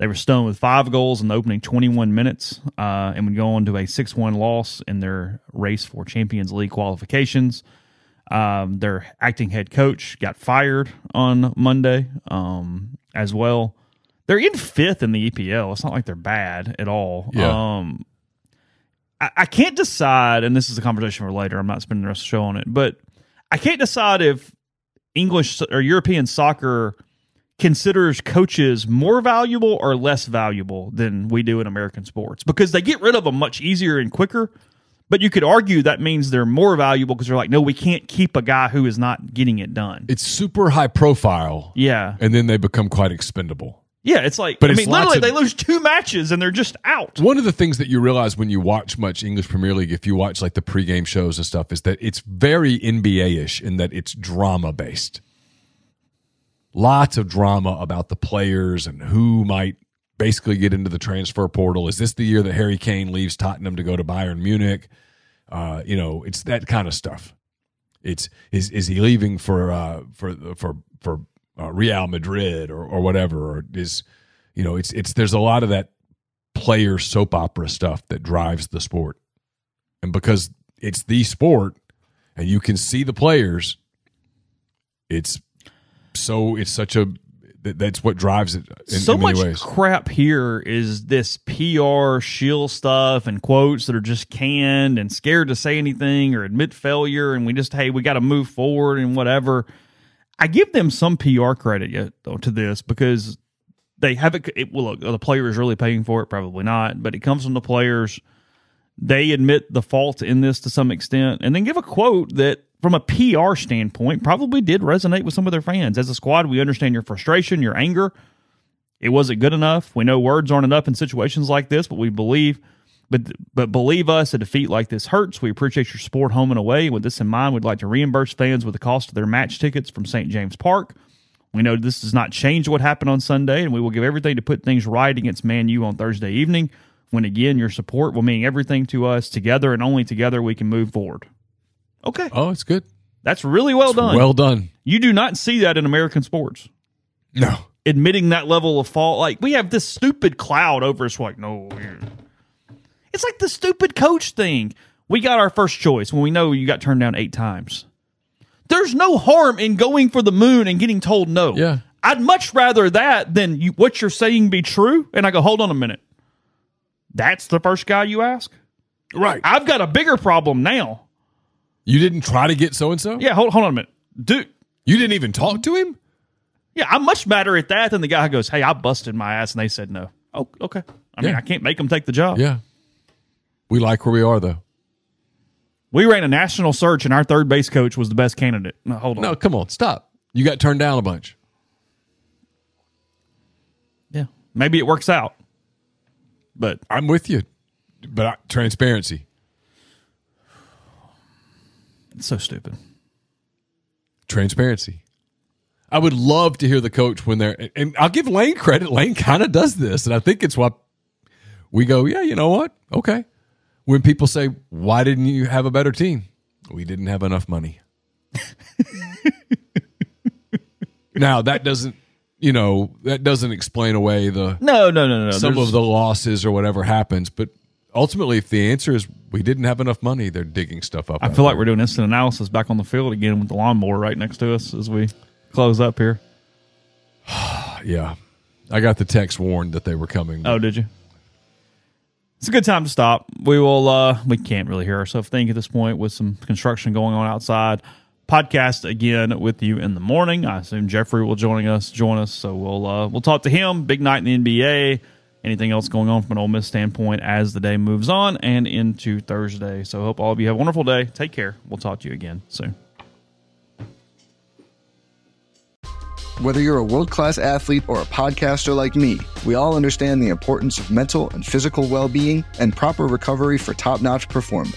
They were stunned with five goals in the opening 21 minutes uh, and would go on to a 6 1 loss in their race for Champions League qualifications. Um, their acting head coach got fired on Monday um, as well. They're in fifth in the EPL. It's not like they're bad at all. Yeah. Um, I, I can't decide, and this is a conversation for later. I'm not spending the rest of the show on it, but I can't decide if English or European soccer considers coaches more valuable or less valuable than we do in American sports because they get rid of them much easier and quicker. But you could argue that means they're more valuable because they're like, no, we can't keep a guy who is not getting it done. It's super high profile, Yeah, and then they become quite expendable. yeah. It's like, But I mean, literally, of- they lose two matches and they're just out. One of the things that you realize when you watch much English Premier League, if you watch like the pregame shows and stuff, is that it's very NBA ish in that it's drama based. Lots of drama about the players and who might basically get into the transfer portal. Is this the year that Harry Kane leaves Tottenham to go to Bayern Munich? Uh, you know, it's that kind of stuff. It's is is he leaving for uh, for for for uh, Real Madrid or or whatever? Or is you know, it's it's there's a lot of that player soap opera stuff that drives the sport. And because it's the sport and you can see the players, it's so it's such a that- that's what drives it in, so in many much ways. crap here is this PR shill stuff and quotes that are just canned and scared to say anything or admit failure, and we just hey we got to move forward and whatever. I give them some PR credit yet though to this because they have it. it well, look, the players really paying for it? Probably not, but it comes from the players. They admit the fault in this to some extent, and then give a quote that, from a PR standpoint, probably did resonate with some of their fans. As a squad, we understand your frustration, your anger. It wasn't good enough. We know words aren't enough in situations like this, but we believe, but but believe us, a defeat like this hurts. We appreciate your support home and away. With this in mind, we'd like to reimburse fans with the cost of their match tickets from St. James Park. We know this does not change what happened on Sunday, and we will give everything to put things right against Man U on Thursday evening. When again, your support will mean everything to us. Together and only together, we can move forward. Okay, Oh, it's good. that's really well done. Well done. you do not see that in American sports. No. admitting that level of fault. Like we have this stupid cloud over us. Like no, it's like the stupid coach thing. We got our first choice when we know you got turned down eight times. There's no harm in going for the moon and getting told no. Yeah. I'd much rather that than you, what you're saying be true. And I go, hold on a minute. That's the first guy you ask? Right. I've got a bigger problem now. You didn't try to get so and so? Yeah, hold, hold on a minute. Dude. You didn't even talk to him? Yeah, I'm much madder at that than the guy who goes, hey, I busted my ass and they said no. Oh, okay. I mean, Yeah. I can't make them take the job. Yeah. We like where we are, though. We ran a national search and our third base coach was the best candidate. No, hold on. No, come on. Stop. You got turned down a bunch. Yeah. Maybe it works out. But I'm with you. But I, transparency. It's so stupid. Transparency. I would love to hear the coach when they're, and I'll give Lane credit. Lane kind of does this, and I think it's what we go, yeah, you know what? Okay. When people say, why didn't you have a better team? We didn't have enough money. now, that doesn't, you know, that doesn't explain away the No, no, no, no. some There's- of the losses or whatever happens. But ultimately, if the answer is we didn't have enough money, they're digging stuff up. I feel like we're doing instant analysis back on the field again with the lawnmower right next to us as we close up here. yeah. I got the text warned that they were coming. Oh, did you? It's a good time to stop. We will. uh We can't really hear ourselves think at this point with some construction going on outside. Podcast again with you in the morning. I assume Jeffrey will join us. Join us. So we'll uh we'll talk to him. Big night in the NBA. Anything else going on from an Ole Miss standpoint as the day moves on and into Thursday. So hope all of you have a wonderful day. Take care. We'll talk to you again soon. Whether you're a world class athlete or a podcaster like me, we all understand the importance of mental and physical well being and proper recovery for top notch performance.